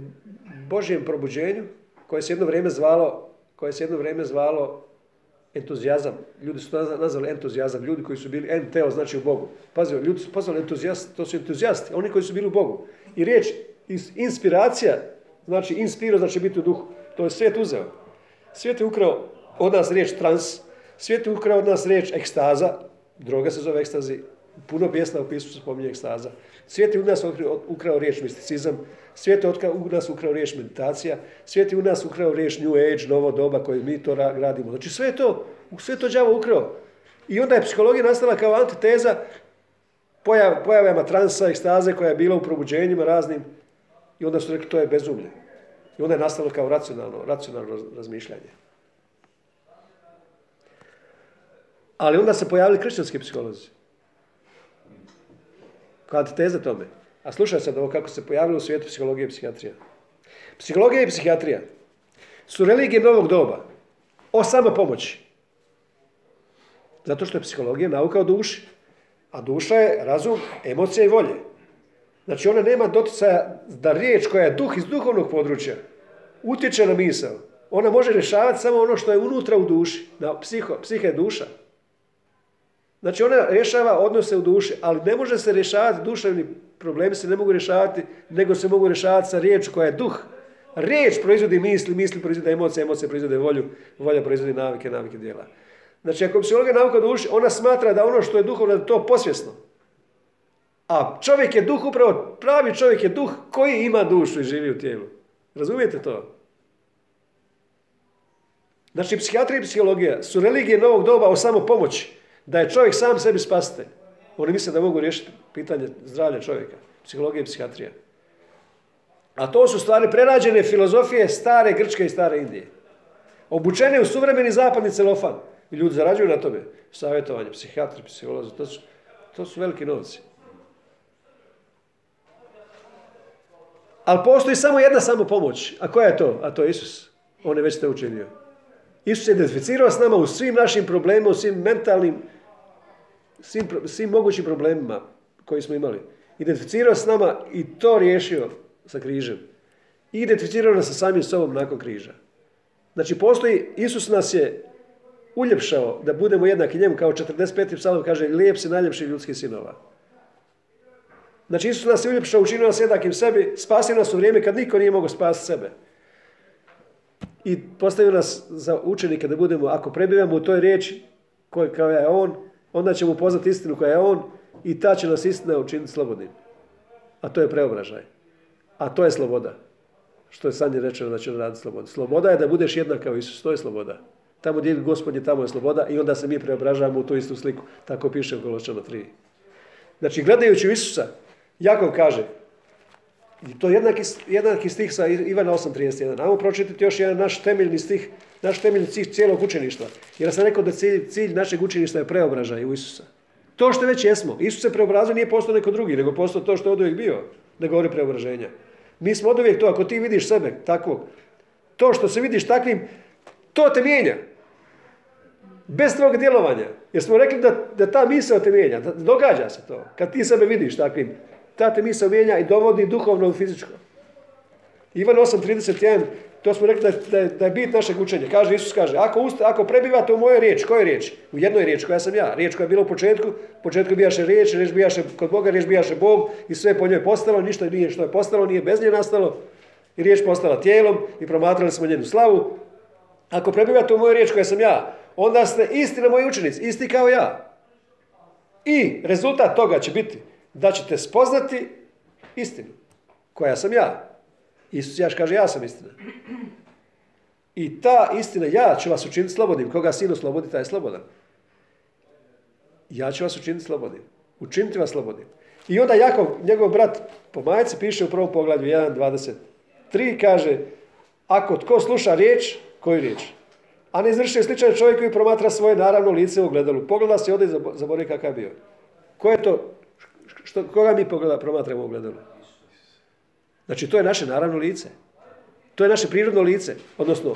Božjem probuđenju, koje se jedno vrijeme zvalo, koje se jedno vrijeme zvalo entuzijazam. Ljudi su nazvali entuzijazam. Ljudi koji su bili enteo, znači u Bogu. Pazi, ljudi su pozvali entuzijasti, to su entuzijasti, oni koji su bili u Bogu. I riječ inspiracija, znači inspiro, znači biti u duhu. To je svijet uzeo. Svijet je ukrao od nas riječ trans, svijet je ukrao od nas riječ ekstaza, droga se zove ekstazi, puno pjesma u pismu se spominje ekstaza. Svijet je u nas ukrao riječ misticizam, svijet je u nas ukrao riječ meditacija, svijet je u nas ukrao riječ New Age, novo doba koje mi to radimo. Znači sve je to, sve je to đavo ukrao. I onda je psihologija nastala kao antiteza pojav, pojavama transa, ekstaze koja je bila u probuđenjima raznim i onda su rekli to je bezumlje. I onda je nastalo kao racionalno, racionalno razmišljanje. Ali onda se pojavili kršćanski psiholozi. Kada teze tome. A slušaj sad ovo kako se pojavilo u svijetu psihologije i psihijatrija. Psihologija i psihijatrija su religije novog doba o samopomoći. Zato što je psihologija nauka o duši. A duša je razum, emocija i volje. Znači ona nema doticaja da riječ koja je duh iz duhovnog područja utječe na misao. Ona može rješavati samo ono što je unutra u duši. Na psiho, psihe duša. Znači ona rješava odnose u duši, ali ne može se rješavati, duševni problemi se ne mogu rješavati, nego se mogu rješavati sa riječ koja je duh. Riječ proizvodi misli, misli proizvode emocije, emocije proizvode volju, volja proizvodi navike, navike djela. Znači ako psihologija nauka duši, ona smatra da ono što je duhovno da je to posvjesno. A čovjek je duh upravo, pravi čovjek je duh koji ima dušu i živi u tijelu. Razumijete to? Znači, psihijatrija i psihologija su religije novog doba o samo pomoći. Da je čovjek sam sebi spasitelj. Oni misle da mogu riješiti pitanje zdravlja čovjeka. Psihologija i psihijatrija. A to su stvari prerađene filozofije stare Grčke i stare Indije. Obučene u suvremeni zapadni celofan. I ljudi zarađuju na tome. Savjetovanje, psihijatri, psiholozi, to su veliki novci. Ali postoji samo jedna samo pomoć. A koja je to? A to je Isus. On je već to učinio. Isus je identificirao s nama u svim našim problemima, u svim mentalnim, svim, svim mogućim problemima koji smo imali. Identificirao s nama i to riješio sa križem. I identificirao nas sa samim sobom nakon križa. Znači postoji, Isus nas je uljepšao da budemo jednaki njemu, kao 45. psalom kaže, lijep si najljepši ljudskih sinova. Znači Isus nas je uljepšao, učinio nas jednakim sebi, spasio nas u vrijeme kad niko nije mogao spasiti sebe. I postavio nas za učenike da budemo, ako prebivamo u toj riječi koja je on, onda ćemo poznati istinu koja je on i ta će nas istina učiniti slobodnim. A to je preobražaj. A to je sloboda. Što je Sanje rečeno da će raditi slobodu. Sloboda je da budeš jednak kao Isus, to je sloboda. Tamo gdje je gospodin, tamo je sloboda i onda se mi preobražavamo u tu istu sliku. Tako piše u Koločano 3. Znači, gledajući Isusa, Jakov kaže, i to je jednaki, jednaki stih sa Ivana 8.31. Ajmo pročitati još jedan naš temeljni stih, naš temeljni cilj cijelog učeništva. Jer sam rekao da cilj, cilj našeg učeništva je preobražaj u Isusa. To što već jesmo. Isus se preobrazio nije postao neko drugi, nego postao to što je od uvijek bio. Da govori preobraženja. Mi smo od uvijek to, ako ti vidiš sebe takvog, to što se vidiš takvim, to te mijenja. Bez tvojeg djelovanja. Jer smo rekli da, da ta misao te mijenja. Da, događa se to. Kad ti sebe vidiš takvim, ta te misao mijenja i dovodi duhovno u fizičko. Ivan 8.31, to smo rekli da, da, da je bit našeg učenja. Kaže, Isus kaže, ako, usta, ako prebivate u mojoj riječi, koje riječ? U jednoj riječi koja sam ja. Riječ koja je bila u početku, u početku bijaše riječ, riječ bijaše kod Boga, riječ bijaše Bog i sve po njoj postalo, ništa nije što je postalo, nije bez nje nastalo. I riječ postala tijelom i promatrali smo njenu slavu. Ako prebivate u mojoj riječ koja sam ja, onda ste istina moji učenici, isti kao ja. I rezultat toga će biti da ćete spoznati istinu, koja sam ja. Isus jaš kaže, ja sam istina. I ta istina, ja ću vas učiniti slobodnim. Koga sinu slobodi, taj je slobodan. Ja ću vas učiniti slobodnim. Učiniti vas slobodnim. I onda Jakov, njegov brat po majici, piše u prvom poglavlju 1.23, kaže, ako tko sluša riječ, koju riječ? A ne izvrši sličan čovjek koji promatra svoje naravno lice u ogledalu. Pogleda se ovdje i zaboravi kakav je bio. Ko je to? Što, koga mi pogleda, promatramo u ogledalu? Znači, to je naše naravno lice. To je naše prirodno lice. Odnosno,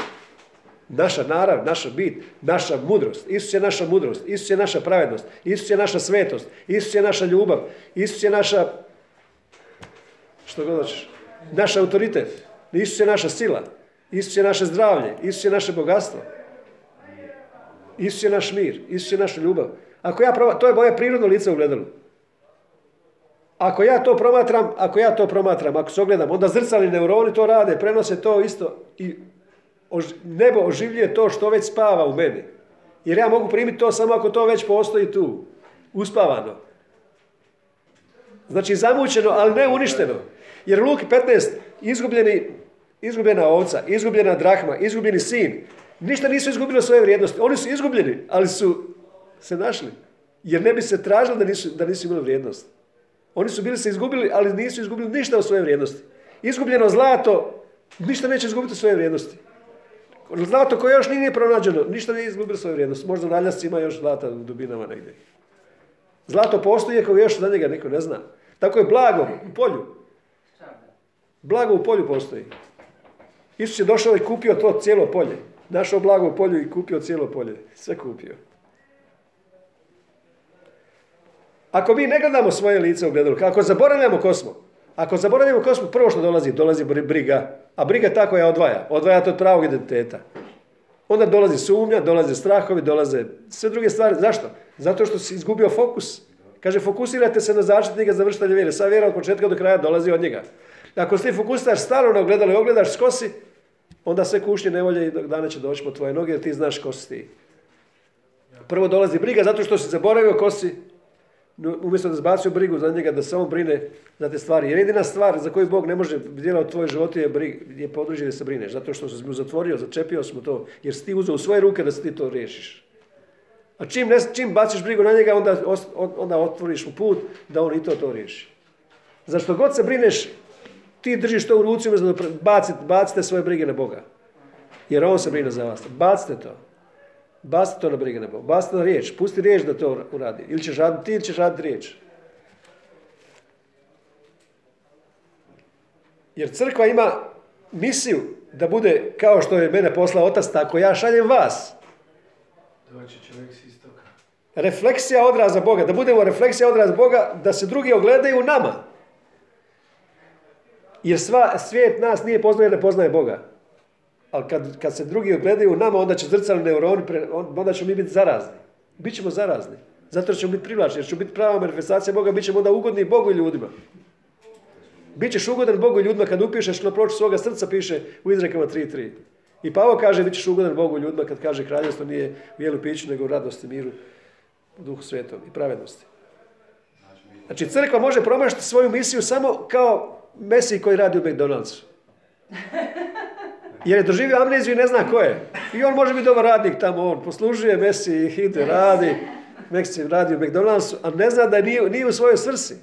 naša narav, naša bit, naša mudrost. Isus je naša mudrost. Isus je naša pravednost. Isus je naša svetost. Isus je naša ljubav. Isus je naša... Što god hoćeš? Naš autoritet. Isus je naša sila. Isus je naše zdravlje. Isus je naše bogatstvo. Isus je naš mir. Isus je naša ljubav. Ako ja to je moje prirodno lice u gledalu. Ako ja to promatram, ako ja to promatram, ako se ogledam, onda zrcali neuroni to rade, prenose to isto i nebo oživljuje to što već spava u meni. Jer ja mogu primiti to samo ako to već postoji tu, uspavano. Znači zamućeno, ali ne uništeno. Jer Luki 15, izgubljeni, izgubljena ovca, izgubljena drahma, izgubljeni sin, ništa nisu izgubili svoje vrijednosti. Oni su izgubljeni, ali su se našli. Jer ne bi se tražilo da nisu, da nisu imali vrijednost. Oni su bili se izgubili, ali nisu izgubili ništa od svoje vrijednosti. Izgubljeno zlato, ništa neće izgubiti svoje vrijednosti. Zlato koje još nije pronađeno, ništa nije izgubilo svoju vrijednost. Možda na ima još zlata u dubinama negdje. Zlato postoji, ako još za njega niko ne zna. Tako je blago u polju. Blago u polju postoji. Isus je došao i kupio to cijelo polje. Našao blago u polju i kupio cijelo polje. Sve kupio. Ako mi ne gledamo svoje lice u gledalu, ako zaboravljamo ko smo, ako zaboravljamo ko smo, prvo što dolazi, dolazi briga. A briga ta koja odvaja. Odvaja to od pravog identiteta. Onda dolazi sumnja, dolaze strahovi, dolaze sve druge stvari. Zašto? Zato što si izgubio fokus. Kaže, fokusirajte se na zaštitnika za vršitelja vjere. Sva vjera od početka do kraja dolazi od njega. Ako se ti fokusiraš stalno na ogledalo i ogledaš skosi, onda sve kušnje nevolje i dana će doći po tvoje noge jer ti znaš ko si ti. Prvo dolazi briga zato što si zaboravio ko si, umjesto da zbacio brigu za njega, da se on brine za te stvari. Jer jedina stvar za koju Bog ne može djelati u tvoj životu je, brig, je područje da se brineš. Zato što si mu zatvorio, začepio smo to, jer si ti uzeo u svoje ruke da se ti to riješiš. A čim, ne, čim baciš brigu na njega, onda, onda otvoriš mu put da on i to to riješi. Zašto god se brineš, ti držiš to u ruci bacite, bacite svoje brige na Boga. Jer on se brine za vas. Bacite to. Bacite to na brige na Boga. Bacite na riječ. Pusti riječ da to uradi. Ili ćeš raditi ti ili ćeš raditi riječ. Jer crkva ima misiju da bude kao što je mene poslao otac, tako ja šaljem vas. Refleksija odraza Boga, da budemo refleksija odraza Boga, da se drugi ogledaju u nama. Jer sva, svijet nas nije poznaje jer ne poznaje Boga. Ali kad, kad se drugi ogledaju u nama, onda će zrcali neuroni, onda ćemo mi biti zarazni. Bićemo zarazni. Zato ćemo biti privlačni, jer će biti prava manifestacija Boga, bit ćemo onda ugodni Bogu i ljudima. Bićeš ugodan Bogu i ljudima kad upišeš na ploču svoga srca, piše u izrekama 3.3. I Pavo kaže, bit ćeš ugodan Bogu i ljudima kad kaže kraljevstvo nije u jelu piću, nego u radosti, miru, u duhu svetom i pravednosti. Znači, crkva može promašiti svoju misiju samo kao Messi koji radi u McDonald'su. (laughs) Jer je doživio amneziju i ne zna ko je. I on može biti dobar radnik tamo, on poslužuje Messi, ide, radi, Messi radi u McDonald'su, a ne zna da nije, nije u svojoj svrsi.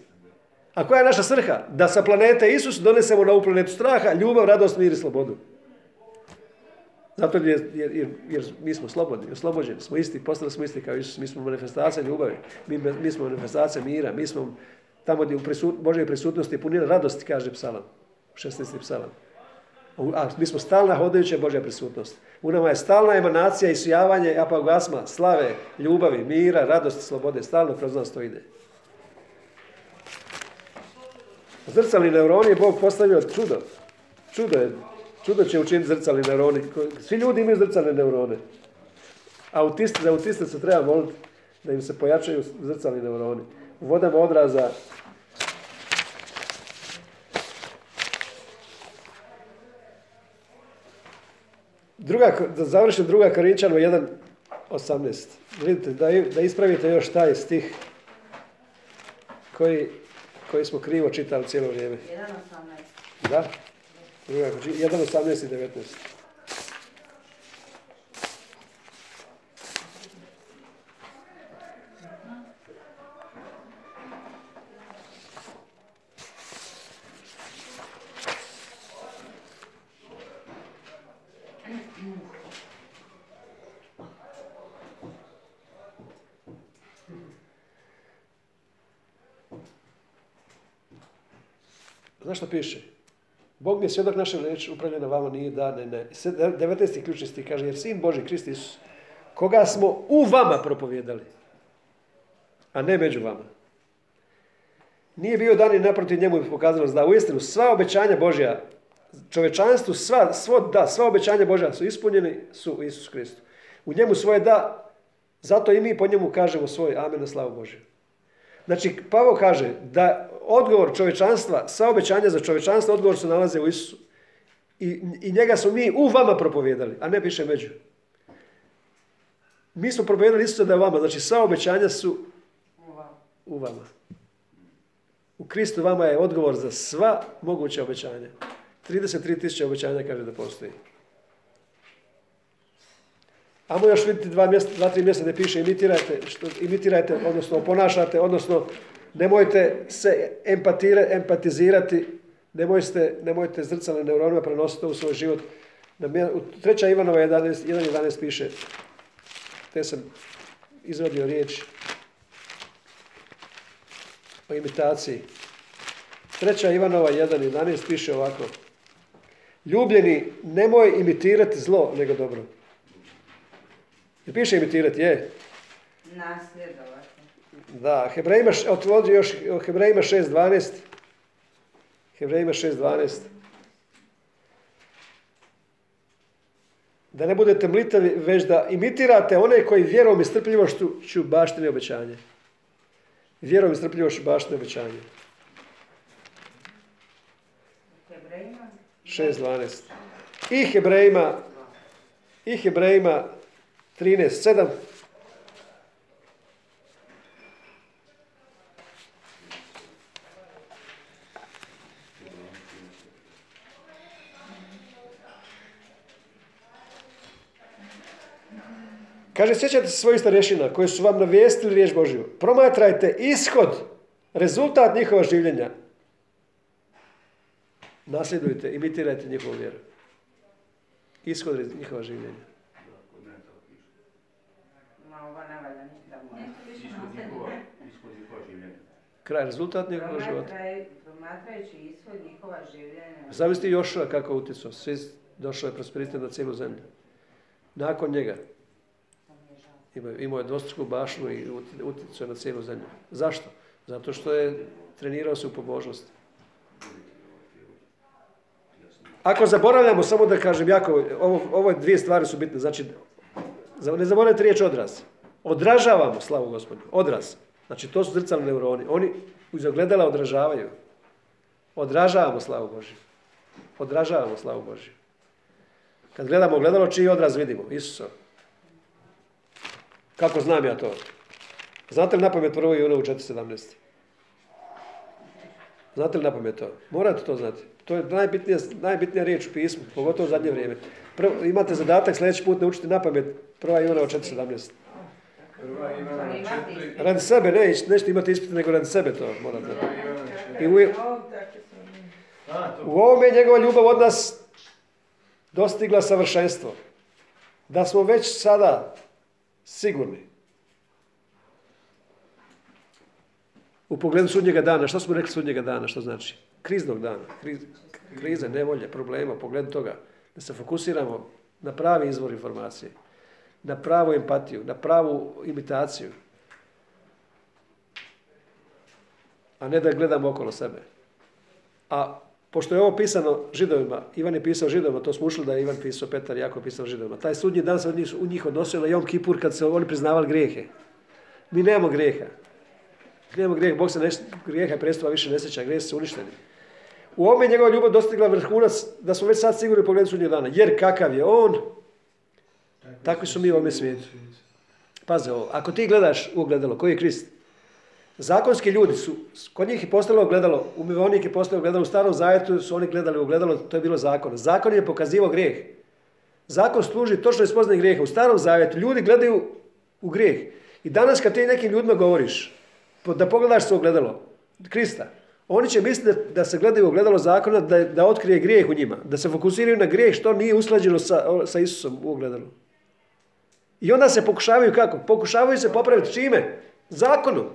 A koja je naša svrha? Da sa planete Isus donesemo na ovu planetu straha, ljubav, radost, mir i slobodu. Zato jer, jer, jer, mi smo slobodni, oslobođeni, smo isti, postali smo isti kao Isus, mi smo manifestacija ljubavi, mi, mi smo manifestacija mira, mi smo tamo gdje u prisut, Božoj prisutnosti je punina radosti, kaže psalam, 16. psalam. A mi smo stalna hodajuća Božja prisutnost. U nama je stalna emanacija i sijavanje apagasma, slave, ljubavi, mira, radosti, slobode. Stalno kroz nas to ide. Zrcalni neuroni je Bog postavio čudo. Čudo je. Čudo će učiniti zrcalni neuroni. Svi ljudi imaju zrcalne neurone. Autisti, za autiste se treba moliti da im se pojačaju zrcalni neuroni. U vodama odraza Druga, da završim druga Korinčanova 1.18. Vidite, da, da ispravite još taj stih koji, koji smo krivo čitali cijelo vrijeme. 1.18. Da. 1.18 i 19. Znaš što piše? Bog mi je svjedok naše reći upravljena vama nije da, ne, ne. 19. ključni stih kaže, jer sin Boži, Krist Isus, koga smo u vama propovjedali, a ne među vama. Nije bio dan i naprotiv njemu bi pokazalo da uistinu sva obećanja Božja, čovečanstvu, sva, svo, da, sva obećanja Božja su ispunjeni su u Isus Kristu. U njemu svoje da, zato i mi po njemu kažemo svoj amen na slavu Božju. Znači, Pavo kaže da odgovor čovečanstva, sva obećanja za čovečanstvo, odgovor se nalaze u Isusu. I, I njega smo mi u vama propovjedali, a ne piše među. Mi smo propovijedali Isusa da je vama, znači sva obećanja su u vama. U Kristu vama je odgovor za sva moguća obećanja. 33 tisuće obećanja kaže da postoji. Amo još vidjeti dva, mjesta, dva, tri mjesta gdje piše imitirajte, što, imitirajte, odnosno oponašate, odnosno nemojte se empatira, empatizirati, nemojte, nemojte zrcalne neuronima prenositi u svoj život. Na u treća Ivanova 11, 1.11 piše, te sam izvadio riječ o imitaciji. Treća Ivanova 1.11 piše ovako. Ljubljeni, nemoj imitirati zlo, nego dobro. I piše imitirati, je. Nasljedovati. Da, Hebrejima, otvori još Hebrejima 6.12. Hebrejima 6.12. Da ne budete mlitavi, već da imitirate one koji vjerom i strpljivošću ću baštini obećanje. Vjerom i strpljivošću baštini obećanje. Hebrejima? 6.12. I Hebrejima, i Hebrejima 13.7. Kaže, sjećate se svojih starješina koji su vam navijestili riječ Božju. Promatrajte ishod, rezultat njihova življenja. Nasljedujte, imitirajte njihovu vjeru. Ishod njihova življenja. Ma ova ne valja ništa moja. Ishod njihova življenja. Kraj, rezultat njihovog života. Promatraj- Promatrajući ishod njihova življenja. Zamisli Jošua kako je utjecao. Svi došao je prosperitet na cijelu zemlju. Nakon njega imao, imao je dvostruku bašnu i utjecao je na cijelu zemlju. Zašto? Zato što je trenirao se u pobožnosti. Ako zaboravljamo, samo da kažem, jako, ovo, ovo dvije stvari su bitne. Znači, ne zaboravite riječ odraz. Odražavamo, slavu gospodinu, odraz. Znači, to su zrcalni neuroni. Oni uz ogledala odražavaju. Odražavamo slavu Božju. Odražavamo slavu Božju. Kad gledamo ogledalo, čiji odraz vidimo? Isusov. Kako znam ja to? Znate li napamet prvo Ivanovu 4.17? Znate li napamet to? Morate to znati. To je najbitnija, najbitnija riječ u pismu, pogotovo u zadnje vrijeme. Prvo, imate zadatak sljedeći put naučiti napamet prva Ivanova 4.17. Prva Ivana To imate 4, ispit. Radi sebe, ne, nećete imati ispit, nego radi sebe to morate. prva Ivana 4. I u, u ovome je njegova ljubav od nas dostigla savršenstvo. Da smo već sada sigurni. U pogledu sudnjega dana, što smo rekli sudnjega dana, što znači? Kriznog dana, kriz, krize, nevolje, problema, u pogledu toga. Da se fokusiramo na pravi izvor informacije, na pravu empatiju, na pravu imitaciju. A ne da gledamo okolo sebe. A pošto je ovo pisano židovima, Ivan je pisao židovima, to smo ušli da je Ivan pisao, Petar jako je pisao židovima. Taj sudnji dan se od u njih odnosio na Jom Kipur kad se oni priznavali grijehe. Mi nemamo grijeha. Nemamo grijeha, Bog se ne, grijeha i prestupa više ne sjeća, grijehi su uništeni. U ovome je njegova ljubav dostigla vrhunac da smo već sad sigurni u pogledu sudnjeg dana. Jer kakav je on, takvi su mi u ovome svijetu. Paze ovo, ako ti gledaš u ogledalo, koji je Krist? Zakonski ljudi su, kod njih je postalo ogledalo, umivonik je postao ogledalo, u starom zajetu su oni gledali u ogledalo, to je bilo zakon. Zakon je pokazivao grijeh. Zakon služi točno ispoznaje grijeha. U starom zavjetu ljudi gledaju u grijeh. I danas kad ti nekim ljudima govoriš, da pogledaš se u ogledalo, Krista, oni će misliti da, da se gledaju u ogledalo zakona, da, da otkrije grijeh u njima, da se fokusiraju na grijeh što nije usklađeno sa, sa Isusom u ogledalu. I onda se pokušavaju kako? Pokušavaju se popraviti čime? Zakonom.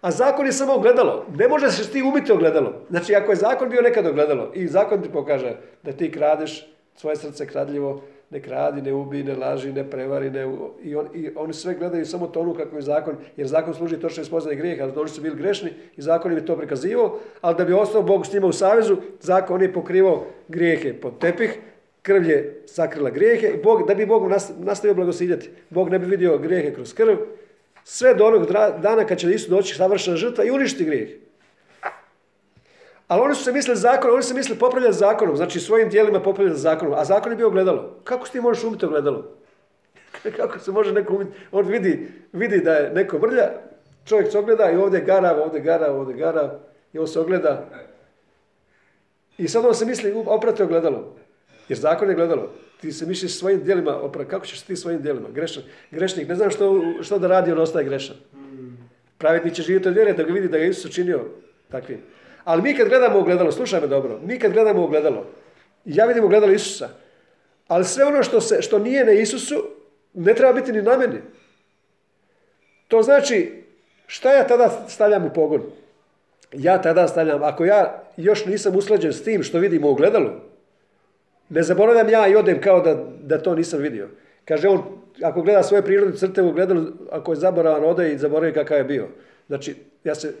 A zakon je samo ogledalo. Ne može se ti umiti ogledalo. Znači, ako je zakon bio nekad ogledalo i zakon ti pokaže da ti kradeš, svoje srce kradljivo, ne kradi, ne ubij, ne laži, ne prevari, ne, i, on, i oni sve gledaju samo tonu kako je zakon, jer zakon služi točno ispoznaje grijeha, ali oni su bili grešni i zakon im je to prikazivao, ali da bi ostao Bog s njima u savezu, zakon je pokrivao grijehe pod tepih, krv je sakrila grijehe i Bog, da bi Bog nas- nastavio blagosiljati. Bog ne bi vidio grijehe kroz krv, sve do onog dana kad će Isus doći savršena žrtva i uništiti grijeh. Ali oni su se mislili zakon, oni su se mislili popravljati zakonom, znači svojim tijelima popravljati zakonom, a zakon je bio ogledalo. Kako se ti možeš umiti ogledalo? (laughs) Kako se može neko umiti? On vidi, vidi da je neko mrlja, čovjek se ogleda i ovdje je garav, ovdje je garav, ovdje je garav, i on se ogleda. I sad on se misli oprati ogledalo. Jer zakon je gledalo. Ti se misliš svojim djelima, opra- kako ćeš ti svojim djelima? Grešan, grešnik, ne znam što, što da radi, on ostaje grešan. Pravednik će živjeti od vjere da ga vidi da ga Isus učinio takvim. Ali mi kad gledamo ogledalo, slušaj me dobro, mi kad gledamo ogledalo, ja vidim ogledalo Isusa, ali sve ono što, se, što nije na Isusu, ne treba biti ni na meni. To znači, šta ja tada stavljam u pogon? Ja tada stavljam, ako ja još nisam usklađen s tim što vidim u ogledalu, ne zaboravljam ja i odem kao da, da to nisam vidio. Kaže on, ako gleda svoje prirodne crte u ogledalu, ako je zaboravan, ode i zaboravi kakav je bio. Znači, ja se,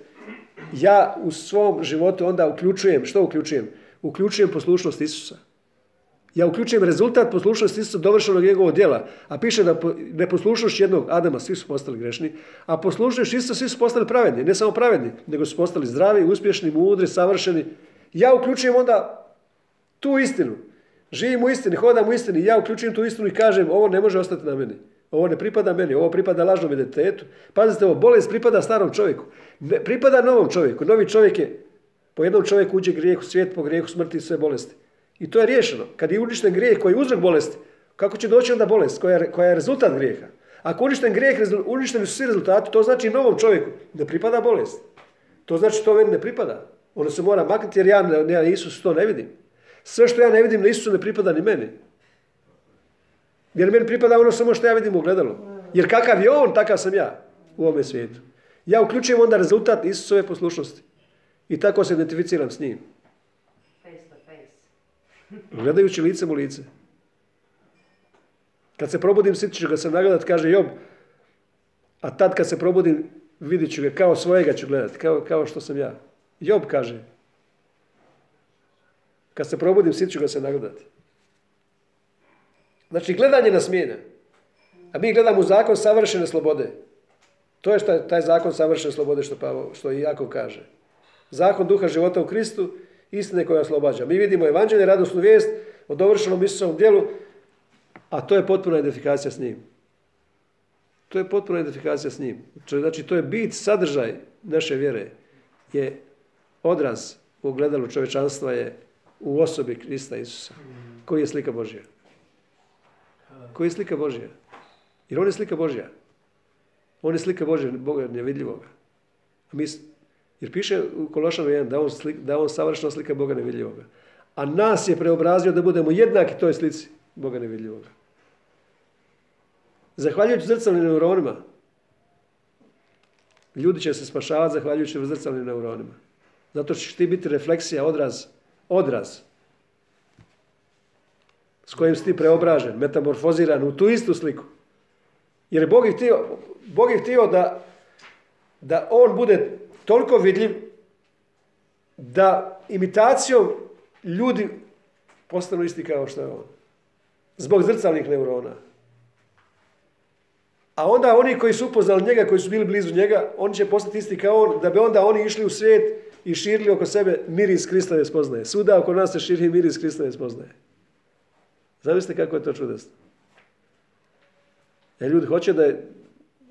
ja u svom životu onda uključujem, što uključujem? Uključujem poslušnost Isusa. Ja uključujem rezultat poslušnosti Isusa dovršenog njegovog djela. A piše da po- neposlušnošću jednog Adama svi su postali grešni, a poslušnošću Isusa svi su postali pravedni. Ne samo pravedni, nego su postali zdravi, uspješni, mudri, savršeni. Ja uključujem onda tu istinu. Živim u istini, hodam u istini. Ja uključujem tu istinu i kažem ovo ne može ostati na meni. Ovo ne pripada meni, ovo pripada lažnom identitetu. Pazite, ovo bolest pripada starom čovjeku. Ne pripada novom čovjeku. Novi čovjek je, po jednom čovjeku uđe grijeh u svijet, po grijehu smrti i sve bolesti. I to je riješeno. Kad je uništen grijeh koji je uzrok bolesti, kako će doći onda bolest koja je, koja je rezultat grijeha? Ako uništen grijeh, uništeni su svi rezultati, to znači novom čovjeku ne pripada bolest. To znači to meni ne pripada. Ono se mora maknuti jer ja na Isusu to ne vidim. Sve što ja ne vidim na Isusu ne pripada ni meni. Jer meni pripada ono samo što ja vidim u ogledalu. Jer kakav je on, takav sam ja u ovome svijetu. Ja uključujem onda rezultat Isusove poslušnosti. I tako se identificiram s njim. Gledajući licem u lice. Kad se probudim, sjetit ću ga se nagledat, kaže Job. A tad kad se probudim, vidit ću ga, kao svojega ću gledat, kao, kao što sam ja. Job kaže. Kad se probudim, sjetit ću ga se nagledati. Znači, gledanje nas mijenja. A mi gledamo u zakon savršene slobode. To je je taj zakon savršene slobode što, Pavo, što i Jakov kaže. Zakon duha života u Kristu, istine koja oslobađa. Mi vidimo evanđelje, radosnu vijest o dovršenom Isusovom djelu, a to je potpuna identifikacija s njim. To je potpuna identifikacija s njim. Znači, to je bit, sadržaj naše vjere. Je odraz u ogledalu čovječanstva je u osobi Krista Isusa, koji je slika Božja. Koji je slika Božja? Jer on je slika Božja. On je slika Božja, Boga nevidljivoga. Mi, jer piše u Kološanu 1 da on, slik, da on savršena slika Boga nevidljivoga. A nas je preobrazio da budemo jednaki toj slici Boga nevidljivoga. Zahvaljujući zrcalnim neuronima, ljudi će se spašavati zahvaljujući zrcalnim neuronima. Zato ćeš ti biti refleksija, odraz, odraz s kojim si ti preobražen, metamorfoziran u tu istu sliku. Jer je Bog je htio, Bog je htio da, da on bude toliko vidljiv da imitacijom ljudi postanu isti kao što je on. Zbog zrcalnih neurona. A onda oni koji su upoznali njega, koji su bili blizu njega, oni će postati isti kao on, da bi onda oni išli u svijet i širili oko sebe miris Kristove spoznaje. Svuda oko nas se širi miris Kristove spoznaje. Zamislite kako je to čudesno. Jer ljudi hoće da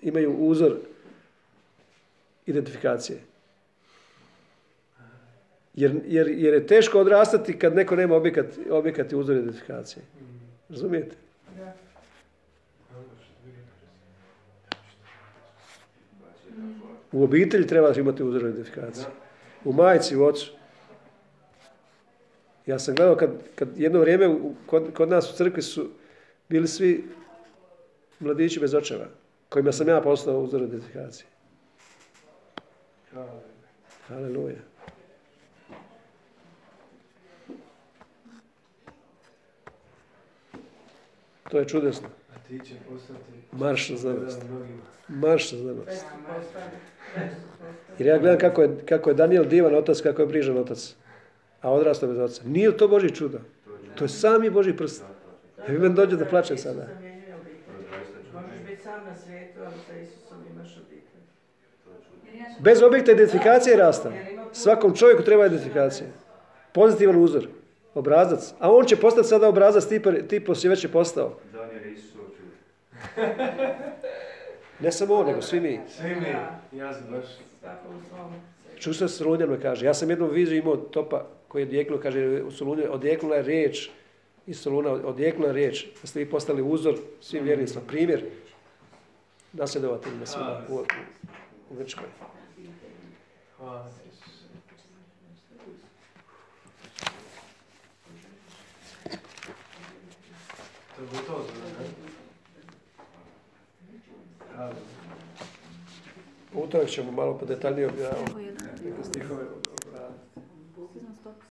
imaju uzor identifikacije. Jer, jer, jer je teško odrastati kad neko nema objekat, objekat i uzor identifikacije. Razumijete? U obitelji treba imati uzor identifikacije. U majci, u ocu. Ja sam gledao kad, kad jedno vrijeme u- kod, kod nas u crkvi su bili svi mladići bez očeva, kojima sam ja postao uzor identifikacije. Haleluja. To je čudesno. Ti će postati... Marš na znanost. Marš na znanost. Jer ja gledam kako je, kako je Daniel divan otac, kako je brižan otac. A odrastao bez oca. Nije li to Božji čudo? To je sami Božji prst. Ja meni dođe da plačem sada. Zamjenjuje obitelj. Možeš biti sam na svijetu, ali sa Isusom imaš obitelj. Bez objekta identifikacije rasta. Svakom čovjeku treba identifikacija. Pozitivan uzor. Obrazac. A on će postati sada obrazac, ti, ti poslije već je postao. Daniel je Isusov čudo. (laughs) Ne samo on, nego svi mi. Svi mi, ja sam baš... Tako u svom se Solunjan me kaže. Ja sam jednom viziju imao topa koji je odjeknuo, kaže odjeknula je riječ Isoluna odjeknula riječ, da ste vi postali uzor svim vjernicima, primjer nasljedovateljima svima u, u, u Grčkoj. Hvala. To je gotovo. U utorak ćemo malo detaljnije objaviti neke stihove.